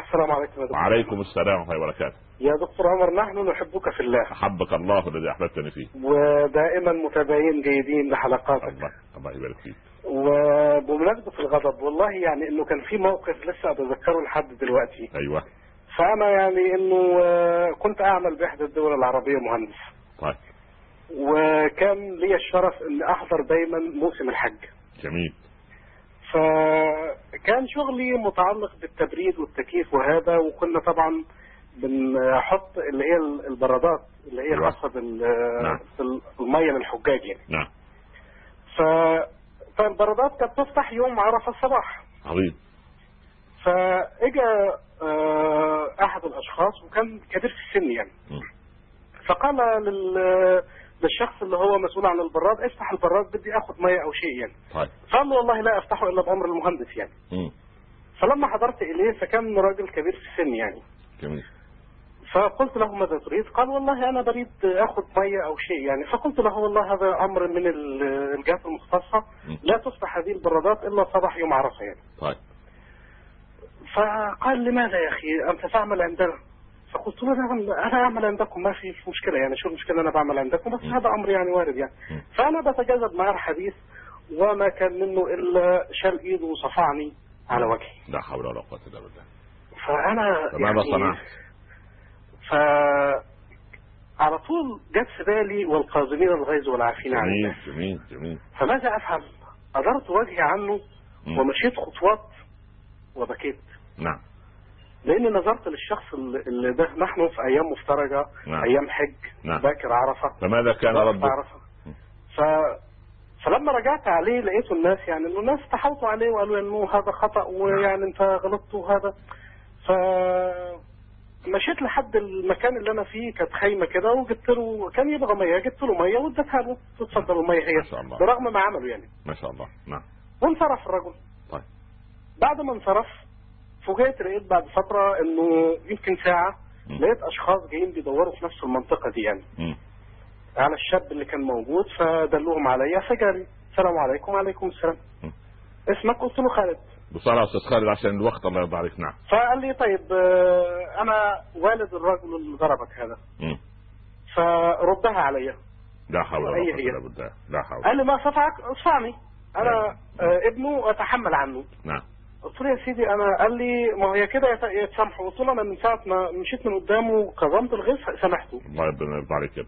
[SPEAKER 3] السلام عليكم
[SPEAKER 2] دكتور. وعليكم السلام ورحمة الله وبركاته.
[SPEAKER 3] يا دكتور عمر نحن نحبك في الله.
[SPEAKER 2] أحبك الله الذي أحببتني فيه.
[SPEAKER 3] ودائما متابعين جيدين لحلقاتك.
[SPEAKER 2] الله الله يبارك فيك.
[SPEAKER 3] وبمناسبة الغضب والله يعني إنه كان في موقف لسه أتذكره لحد دلوقتي.
[SPEAKER 2] أيوه.
[SPEAKER 3] فأنا يعني إنه كنت أعمل بإحدى الدول العربية مهندس.
[SPEAKER 2] طيب.
[SPEAKER 3] وكان لي الشرف ان أحضر دايما موسم الحج.
[SPEAKER 2] جميل.
[SPEAKER 3] فكان شغلي متعلق بالتبريد والتكييف وهذا وكنا طبعا بنحط اللي هي البرادات اللي هي
[SPEAKER 2] أيوة.
[SPEAKER 3] خاصه
[SPEAKER 2] نعم.
[SPEAKER 3] بالميه للحجاج يعني
[SPEAKER 2] نعم
[SPEAKER 3] ف فالبرادات كانت تفتح يوم عرفة الصباح
[SPEAKER 2] عظيم
[SPEAKER 3] فإجا آه، أحد الأشخاص وكان كبير في السن يعني
[SPEAKER 2] م.
[SPEAKER 3] فقال لل للشخص اللي هو مسؤول عن البراد افتح البراد بدي آخذ مية أو شيء يعني.
[SPEAKER 2] طيب.
[SPEAKER 3] فقال له والله لا أفتحه إلا بأمر المهندس يعني.
[SPEAKER 2] م.
[SPEAKER 3] فلما حضرت إليه فكان راجل كبير في السن يعني.
[SPEAKER 2] جميل.
[SPEAKER 3] فقلت له ماذا تريد؟ قال والله أنا بريد آخذ مية أو شيء يعني. فقلت له والله هذا أمر من ال- الجهات
[SPEAKER 2] المختصة.
[SPEAKER 3] لا تفتح هذه البرادات إلا صباح يوم عرفة يعني.
[SPEAKER 2] طيب.
[SPEAKER 3] فقال لماذا يا أخي؟ أنت تعمل عندنا؟ فقلت له نعم أنا أعمل عندكم ما في مشكلة يعني شو المشكلة أنا بعمل عندكم بس. هذا أمر يعني وارد يعني. فأنا بتجاذب معاه الحديث وما كان منه إلا شال ايده وصفعني على وجهي
[SPEAKER 2] لا حول ولا قوة إلا بالله
[SPEAKER 3] فأنا
[SPEAKER 2] فماذا صنعت؟
[SPEAKER 3] ف على طول جت في بالي والقازمين الغيظ والعافين عن
[SPEAKER 2] جميل جميل جميل
[SPEAKER 3] فماذا أفعل؟ أدرت وجهي عنه. ومشيت خطوات وبكيت
[SPEAKER 2] نعم
[SPEAKER 3] لأني نظرت للشخص اللي ده. نحن في أيام مفترجة
[SPEAKER 2] نعم.
[SPEAKER 3] أيام حج
[SPEAKER 2] نعم.
[SPEAKER 3] باكر عرفة.
[SPEAKER 2] فماذا كان رده؟
[SPEAKER 3] عرفة. ف فلما رجعت عليه لقيته الناس يعني إنه الناس تحاوطوا عليه وقالوا إنه هذا خطأ ويعني أنت غلطت وهذا. ف مشيت لحد المكان اللي أنا فيه كانت خيمة كده وجبت له كان يبغى مية. جبت له مية واديتها له. اتفضل المية هي.
[SPEAKER 2] ما شاء الله.
[SPEAKER 3] برغم ما عمله يعني.
[SPEAKER 2] ما شاء الله. نعم.
[SPEAKER 3] وانصرف الرجل.
[SPEAKER 2] طيب.
[SPEAKER 3] بعد ما انصرف فوجئت لقيت بعد فترة إنه يمكن
[SPEAKER 2] ساعة.
[SPEAKER 3] لقيت أشخاص جايين بيدوروا في نفس المنطقة دي يعني.
[SPEAKER 2] م.
[SPEAKER 3] على الشاب اللي كان موجود فدلوهم عليا فجاري السلام عليكم وعليكم السلام.
[SPEAKER 2] م.
[SPEAKER 3] اسمك؟ قلت له خالد.
[SPEAKER 2] بصراحة أستاذ خالد عشان الوقت الله يرضى عليك. نعم.
[SPEAKER 3] فقال لي طيب آه، أنا والد الرجل اللي ضربك هذا.
[SPEAKER 2] م.
[SPEAKER 3] فردها عليا.
[SPEAKER 2] لا حول ولا
[SPEAKER 3] قوة؟
[SPEAKER 2] إلا بالله. لا حول.
[SPEAKER 3] قال لي ما صفعك ادفعني أنا آه، ابنه أتحمل عنه.
[SPEAKER 2] نعم.
[SPEAKER 3] قلت له يا سيدي أنا قال لي ما هي كده يت- يتسامحوا قلت له أنا من ساعة ما مشيت من قدامه كظمت الغيظ سامحته.
[SPEAKER 2] الله يرضى يرضى عليك يا.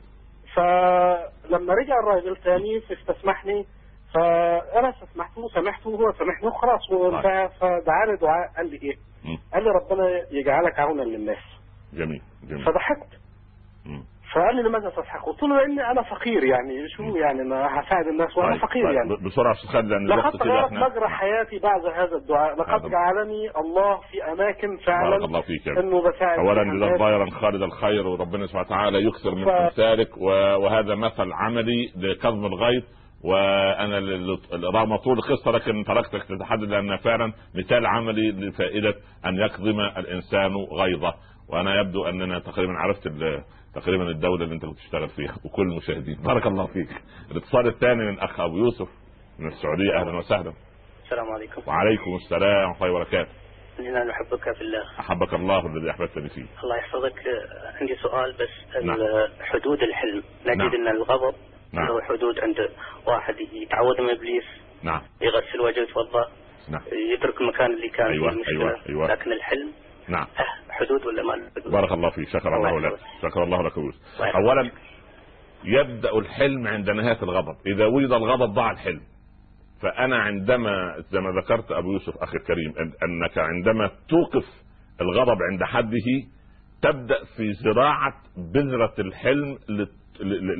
[SPEAKER 3] فلما رجع الراجل تاني فاستسمحني. فأنا استسمحته وسامحته وهو سامحني وخلاص. وانتهى فدعاني دعاء. قال لي إيه؟
[SPEAKER 2] م.
[SPEAKER 3] قال لي ربنا يجعلك عونا للناس.
[SPEAKER 2] جميل جميل.
[SPEAKER 3] فضحكت. فقال لي لماذا تضحك؟ قلت له لاني أنا فقير يعني شو يعني أنا هساعد الناس وأنا
[SPEAKER 2] طيب،
[SPEAKER 3] فقير
[SPEAKER 2] طيب.
[SPEAKER 3] يعني
[SPEAKER 2] بسرعة أستاذ خالد لأن
[SPEAKER 3] لقد
[SPEAKER 2] إحنا
[SPEAKER 3] مجرى حياتي بعد هذا الدعاء لقد جعلني الله في أماكن
[SPEAKER 2] بارك
[SPEAKER 3] فعلا
[SPEAKER 2] الله فيك.
[SPEAKER 3] أنه بساعد
[SPEAKER 2] اولا جزاك. ضيرا خالد الخير وربنا سبحانه وتعالى يكثر من
[SPEAKER 3] ف-
[SPEAKER 2] أمثالك و- وهذا مثل عملي لكظم الغيظ وأنا رغم طول القصة لكن تركتك تتحدث لانها فعلا مثال عملي لفائدة أن يكظم الإنسان غيظه وأنا يبدو أننا تقريبا عرفت تقريبا الدولة اللي انت بتشتغل فيها وكل المشاهدين. بارك الله فيك. الاتصال الثاني من أخ أبو يوسف من السعودية. أهلا وسهلا.
[SPEAKER 4] السلام عليكم.
[SPEAKER 2] وعليكم السلام ورحمة الله وبركاته.
[SPEAKER 4] إننا نحبك في الله.
[SPEAKER 2] أحبك الله الذي أحببتني فيه.
[SPEAKER 4] الله يحفظك. عندي سؤال بس.
[SPEAKER 2] نعم.
[SPEAKER 4] حدود الحلم. نجد
[SPEAKER 2] نعم.
[SPEAKER 4] أن الغضب
[SPEAKER 2] نعم.
[SPEAKER 4] له حدود عند واحد. يتعود من إبليس.
[SPEAKER 2] نعم.
[SPEAKER 4] يغسل وجهه يتوضأ
[SPEAKER 2] نعم.
[SPEAKER 4] يترك المكان اللي كان
[SPEAKER 2] أيوة،
[SPEAKER 4] فيه المشكلة.
[SPEAKER 2] أيوة، أيوة.
[SPEAKER 4] لكن الحلم
[SPEAKER 2] نعم.
[SPEAKER 4] حدود ولا ما له حدود؟
[SPEAKER 2] بارك الله فيك شكر الله
[SPEAKER 4] الله
[SPEAKER 2] لك. شكر الله لك. اولا يبدأ الحلم عند نهاية الغضب. إذا وجد الغضب ضاع الحلم. فأنا عندما زي ما ذكرت أبو يوسف أخي الكريم أنك عندما توقف الغضب عند حده تبدأ في زراعة بذرة الحلم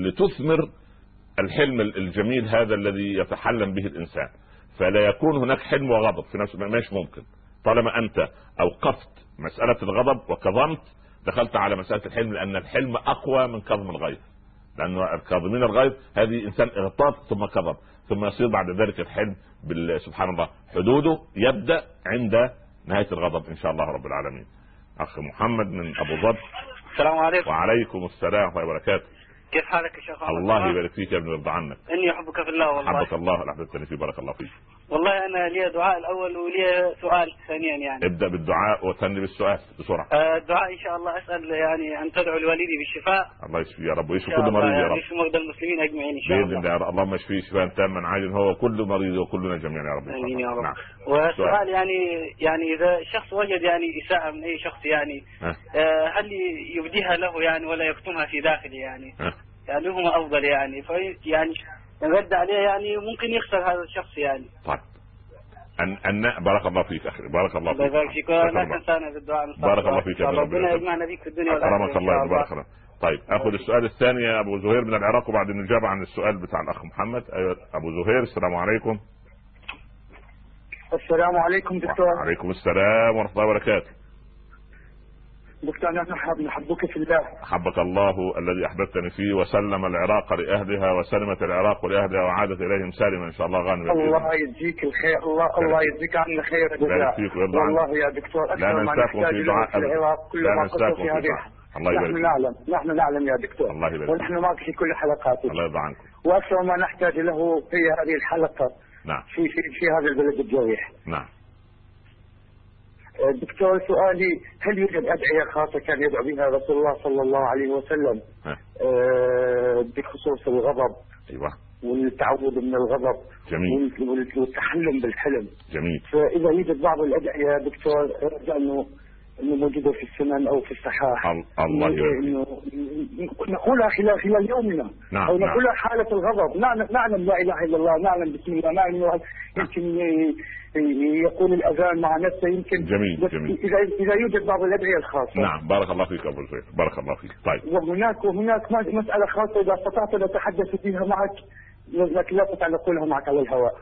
[SPEAKER 2] لتثمر الحلم الجميل هذا الذي يتحلم به الإنسان. فلا يكون هناك حلم وغضب. في نفس مش ممكن. طالما أنت أوقفت مسألة الغضب وكظمت دخلت على مسألة الحلم لأن الحلم أقوى من كظم الغيظ. لأنه الكاظمين الغيظ هذه إنسان اغتاظ ثم كظم ثم يصير بعد ذلك الحلم سبحان الله حدوده يبدأ عند نهاية الغضب إن شاء الله رب العالمين. أخ محمد من أبو ظبي.
[SPEAKER 5] السلام عليكم.
[SPEAKER 2] وعليكم السلام ورحمة الله وبركاته.
[SPEAKER 5] كيف حالك يا شيخ
[SPEAKER 2] الله؟ يبارك فيك يا ابن يرضى عنك.
[SPEAKER 5] إني أحبك في الله والله.
[SPEAKER 2] حبك الله احببتني فيه بارك الله فيك.
[SPEAKER 5] والله أنا لي دعاء الأول ولي سؤال ثانيا يعني.
[SPEAKER 2] ابدأ بالدعاء وثني بالسؤال بسرعة.
[SPEAKER 5] آه، الدعاء إن شاء الله أسأل يعني أن تدعو لوالدي بالشفاء.
[SPEAKER 2] الله يشفيه يا رب ويشفي كل
[SPEAKER 5] الله
[SPEAKER 2] مريض يا
[SPEAKER 5] يعني
[SPEAKER 2] رب.
[SPEAKER 5] يشفي مرضى المسلمين أجمعين إن شاء
[SPEAKER 2] بإذن
[SPEAKER 5] الله.
[SPEAKER 2] الله يا رب. اللهم اشفيه شفاء تاما عاجلا هو كل مريض وكلنا جميعا يا رب
[SPEAKER 5] آمين يا
[SPEAKER 2] الله.
[SPEAKER 5] رب.
[SPEAKER 2] نعم.
[SPEAKER 5] والسؤال يعني يعني إذا شخص وجد يعني إساءة من أي شخص يعني
[SPEAKER 2] ها.
[SPEAKER 5] آه، هل يبديها له يعني ولا يكتمها في داخله يعني؟
[SPEAKER 2] ها.
[SPEAKER 5] يعني هما أفضل يعني. في يعني يرد عليه يعني ممكن يخسر هذا الشخص يعني.
[SPEAKER 2] طيب. أن أن بارك الله فيك أخي. بارك الله فيك.
[SPEAKER 5] يبارك فيك لا. تنسانا
[SPEAKER 2] بارك الله فيك ابن
[SPEAKER 5] ربنا. يجمعنا بك في الدنيا والآخرة
[SPEAKER 2] أكرمك الله يبارك الله. طيب أخذ السؤال الثاني يا أبو زهير من العراق وبعدين نجاب عن السؤال بتاع الأخ محمد. أيوة أبو زهير السلام عليكم.
[SPEAKER 6] السلام عليكم دكتور.
[SPEAKER 2] وعليكم السلام ورحمة الله وبركاته.
[SPEAKER 6] دكتور نحن نحب- نحبك في الله.
[SPEAKER 2] أحبك الله الذي أحببتني فيه وسلم العراق لأهلها وسلمت العراق لأهلها وعادت إليهم سالما إن شاء الله غانما بإذن
[SPEAKER 6] الله يجزيك الخير الله الله يجزيك عنا خير الجزاء. والله يا دكتور
[SPEAKER 2] لا
[SPEAKER 6] أكثر ما نحتاج
[SPEAKER 2] في.
[SPEAKER 6] العراق كل ما قلت
[SPEAKER 2] ننساكم
[SPEAKER 6] في هذه.
[SPEAKER 2] الله يبارك
[SPEAKER 6] نحن. نعلم نحن نعلم يا دكتور.
[SPEAKER 2] الله يبارك
[SPEAKER 6] ونحن معك في كل حلقاتك.
[SPEAKER 2] الله يرضى عنكم.
[SPEAKER 6] وأكثر ما نحتاج له هي هذه الحلقة
[SPEAKER 2] نعم.
[SPEAKER 6] في في في هذا البلد الجويح
[SPEAKER 2] نعم.
[SPEAKER 6] دكتور سؤالي هل يوجد أدعية خاصة كان يدعو بها رسول الله صلى الله عليه وسلم؟
[SPEAKER 2] ها.
[SPEAKER 6] آه، بخصوص الغضب.
[SPEAKER 2] أيوه.
[SPEAKER 6] والتعوذ من الغضب.
[SPEAKER 2] جميل.
[SPEAKER 6] وال- وال- والتحلم بالحلم.
[SPEAKER 2] جميل.
[SPEAKER 6] فإذا يوجد بعض الأدعية يا دكتور ارجع انه إنه موجوده في السنن أو في الصحاح.
[SPEAKER 2] ال- الله.
[SPEAKER 6] انه نقولها خلال خلال يومنا.
[SPEAKER 2] نعم،
[SPEAKER 6] أو
[SPEAKER 2] نعم.
[SPEAKER 6] نقولها حالة الغضب. نعلم نعلم لا إله إلا الله نعلم بسم الله نعلم إنه يمكن ي- ي- يقول الأذان مع نفسه يمكن.
[SPEAKER 2] جميل، جميل.
[SPEAKER 6] اذا إذا يوجد بعض الأدعية الخاصة.
[SPEAKER 2] نعم بارك الله فيك أبو زهير بارك الله فيك. طيب.
[SPEAKER 6] وهناك وهناك مس- مسألة خاصة إذا استطعت أن أتحدث فيها معك لكن لا استطيع ان اقولها معك على الهواء.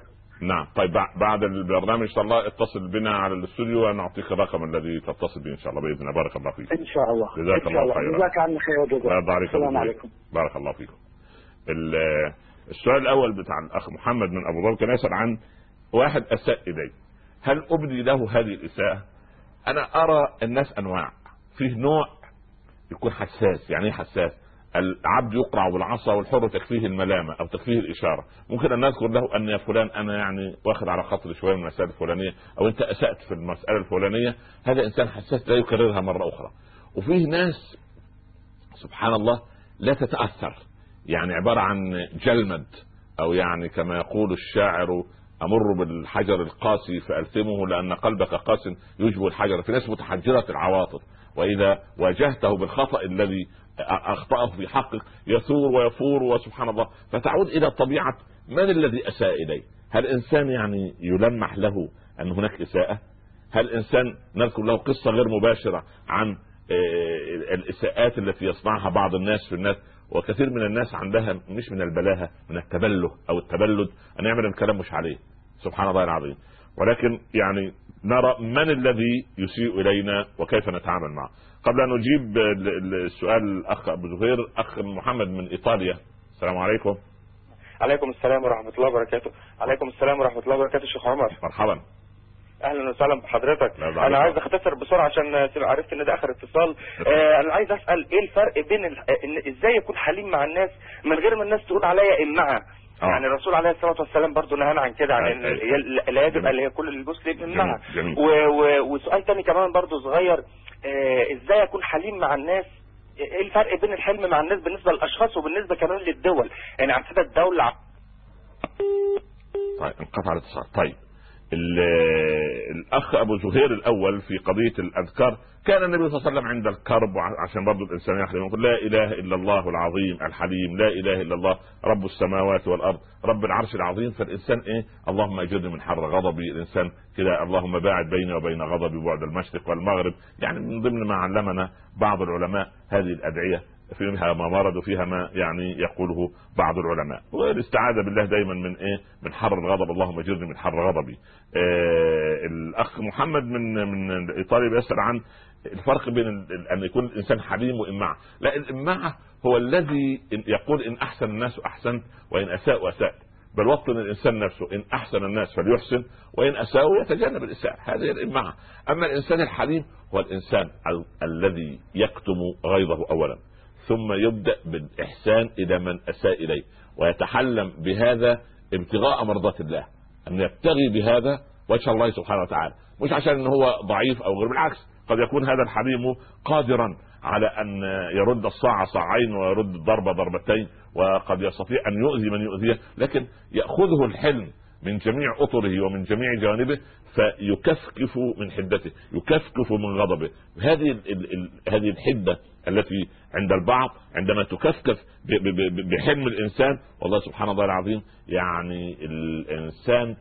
[SPEAKER 2] نعم. طيب بع- بعد البرنامج إن شاء الله اتصل بنا على الاستوديو ونعطيك الرقم الذي تتصل به إن شاء الله بإذن الله. بارك الله فيك.
[SPEAKER 6] إن شاء الله.
[SPEAKER 2] جزاك الله خيرا.
[SPEAKER 6] جزاك عنا خير وجزاك. السلام. عليكم.
[SPEAKER 2] بارك الله فيكم. ال- السؤال الأول بتاع الأخ محمد من أبو ظبي كان يسأل عن واحد أساء الي هل أبدي له هذه الإساءة؟ أنا أرى الناس أنواع. فيه نوع يكون حساس يعني إيه حساس؟ العبد يقرع بالعصا والحر تكفيه الملامة أو تكفيه الإشارة، ممكن أن نذكر له أن يا فلان أنا يعني واخد على خاطري شوية من المسائل الفلانية أو أنت أسأت في المسألة الفلانية، هذا إنسان حساس لا يكررها مرة أخرى. وفيه ناس سبحان الله لا تتأثر. يعني عبارة عن جلمد أو يعني كما يقول الشاعر أمر بالحجر القاسي فالتمه لأن قلبك قاس يشبه الحجر. في ناس متحجره العواطف. وإذا واجهته بالخطأ الذي أخطأه في حقك يثور ويفور وسبحان الله. فتعود إلى طبيعة من الذي أساء إليه؟ هل إنسان يعني يلمح له أن هناك إساءة؟ هل إنسان نذكر له قصة غير مباشرة عن آه، الإساءات التي يصنعها بعض الناس في الناس؟ وكثير من الناس عندها مش من البلاهة من التبله أو التبلد أن يعمل الكلام مش عليه. سبحان الله العظيم. ولكن يعني نرى من الذي يسيء إلينا وكيف نتعامل معه. قبل أن ال- السؤال الأخ أبو زهير أخ محمد من إيطاليا. السلام عليكم.
[SPEAKER 7] عليكم السلام ورحمة الله وبركاته. عليكم السلام ورحمة الله وبركاته شيخ عمر.
[SPEAKER 2] مرحبا.
[SPEAKER 7] أهلا وسهلا بحضرتك.
[SPEAKER 2] عليك.
[SPEAKER 7] أنا عايز أختصر بسرعة عشان تبقى عرفت إن ده آخر اتصال. آه أنا عايز أسأل إيه الفرق بين ال... إزاي يكون حليم مع الناس من غير ما الناس تقول عليا امعه
[SPEAKER 2] آه.
[SPEAKER 7] يعني الرسول عليه الصلاة والسلام برضه نهانا عن كده عن. هي- لا يجب. اللي هي كل المسلم. و... وسؤال تاني كمان برضه صغير آه إزاي اكون حليم مع الناس إيه الفرق بين الحلم مع الناس بالنسبة للأشخاص وبالنسبة كمان للدول يعني عندنا الدولة
[SPEAKER 2] طيب انقطع الاتصال طيب الأخ أبو زهير الأول في قضية الأذكار كان النبي صلى الله عليه وسلم عند الكرب عشان برضه الإنسان يحلم يقول لا إله إلا الله العظيم الحليم لا إله إلا الله رب السماوات والأرض رب العرش العظيم فالإنسان إيه؟ اللهم أجرني من حر غضبي الإنسان كده اللهم باعد بيني وبين غضبي بعد المشرق والمغرب يعني من ضمن ما علمنا بعض العلماء هذه الأدعية. فيها ما ورد وفيها ما يعني يقوله بعض العلماء. والاستعاذة بالله دايما من إيه؟ من حر الغضب. اللهم أجرني من حر غضبي. آه الأخ محمد من من ايطاليا بيسأل عن الفرق بين أن يكون الإنسان حليم وامعه لا الامعه هو الذي يقول إن أحسن الناس أحسنت وإن أساءوا اسات بل وطن الانسان نفسه إن أحسن الناس فليحسن وإن أساءوا يتجنب الإساءة. هذه هي الامعه أما الإنسان الحليم هو الإنسان ال- الذي يكتم غيظه اولا. ثم يبدأ بالإحسان إلى من أساء إليه ويتحلم بهذا ابتغاء مرضات الله أن يبتغي بهذا وجه الله سبحانه وتعالى. مش عشان ان هو ضعيف أو غير بالعكس قد يكون هذا الحليم قادرا على أن يرد الصاع صاعين ويرد الضربه ضربتين وقد يستطيع أن يؤذي من يؤذيه لكن يأخذه الحلم من جميع أطره ومن جميع جوانبه فيكفكف من حدته يكفكف من غضبه. هذه هذه الحده التي عند البعض عندما ب- بحلم الإنسان والله سبحان الله العظيم يعني الإنسان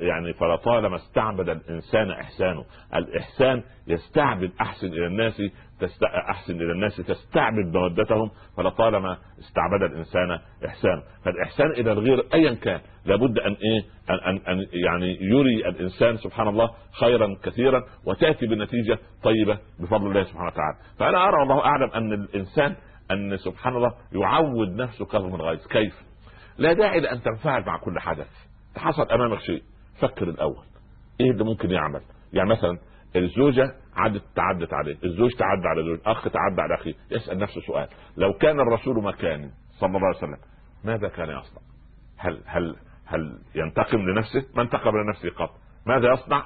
[SPEAKER 2] يعني فلطالما استعبد الإنسان إحسانه. الإحسان يستعبد أحسن إلى الناس تست... أحسن إلى الناس تستعبد مودتهم فلطالما استعبد الإنسان احسانه فالإحسان إلى الغير ايا كان لابد أن إيه؟ ان, أن... أن يعني يري الإنسان سبحان الله خيرا كثيرا وتأتي بنتيجة طيبة بفضل الله سبحانه وتعالى. فأنا أرى والله أعلم أن الإنسان أن سبحان الله يعود نفسه كظم الغيظ كيف؟ لا داعي لأن تنفعل مع كل حدث. حصل أمامك شيء فكر الأول. إيه اللي ممكن يعمل؟ يعني مثلا الزوجة عدت تعدت عليه الزوج تعدى على زوج أخ تعدى على أخيه يسأل نفسه سؤال. لو كان الرسول مكاني صلى الله عليه وسلم ماذا كان يصنع؟ هل هل هل ينتقم لنفسه؟ ما انتقم لنفسه قط. ماذا يصنع؟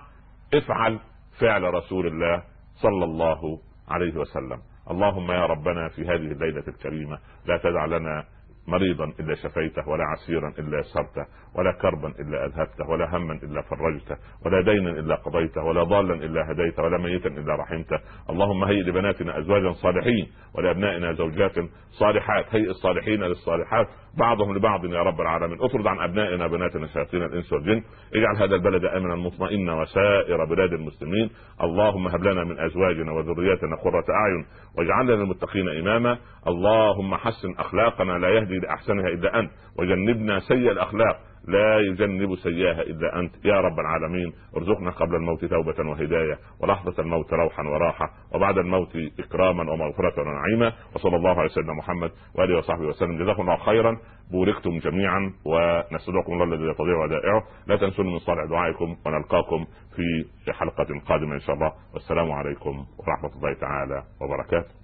[SPEAKER 2] افعل فعل رسول الله صلى الله عليه وسلم. اللهم يا ربنا في هذه الليلة الكريمة لا تدع لنا مريضا إلا شفيته ولا عسيرا إلا يسرته ولا كربا إلا أذهبته ولا هما إلا فرجته ولا دينا إلا قضيته ولا ضالا إلا هديته ولا ميتا إلا رحمته. اللهم هيئ لبناتنا ازواجا صالحين ولأبنائنا زوجات صالحات. هيئ الصالحين للصالحات بعضهم لبعض يا رب العالمين. اطرد عن أبنائنا وبناتنا شياطين الإنس والجن. اجعل هذا البلد امنا مطمئنا وسائر بلاد المسلمين. اللهم هب لنا من أزواجنا وذرياتنا قرة أعين واجعلنا للمتقين إماما. اللهم حسن أخلاقنا لا يهدي لأحسنها الا أنت. وجنبنا سيء الأخلاق. لا يجنب سيئها الا أنت. يا رب العالمين ارزقنا قبل الموت توبة وهداية ولحظة الموت روحا وراحة وبعد الموت إكراما ومغفرة ونعيما وصلى الله على سيدنا محمد وآله وصحبه وسلم. جزاكم الله خيرا. بوركتم جميعا ونستودعكم الله الذي لا تضيع ودائعه لا تنسون من صالح دعائكم ونلقاكم في حلقة قادمة إن شاء الله. والسلام عليكم ورحمة الله تعالى وبركاته.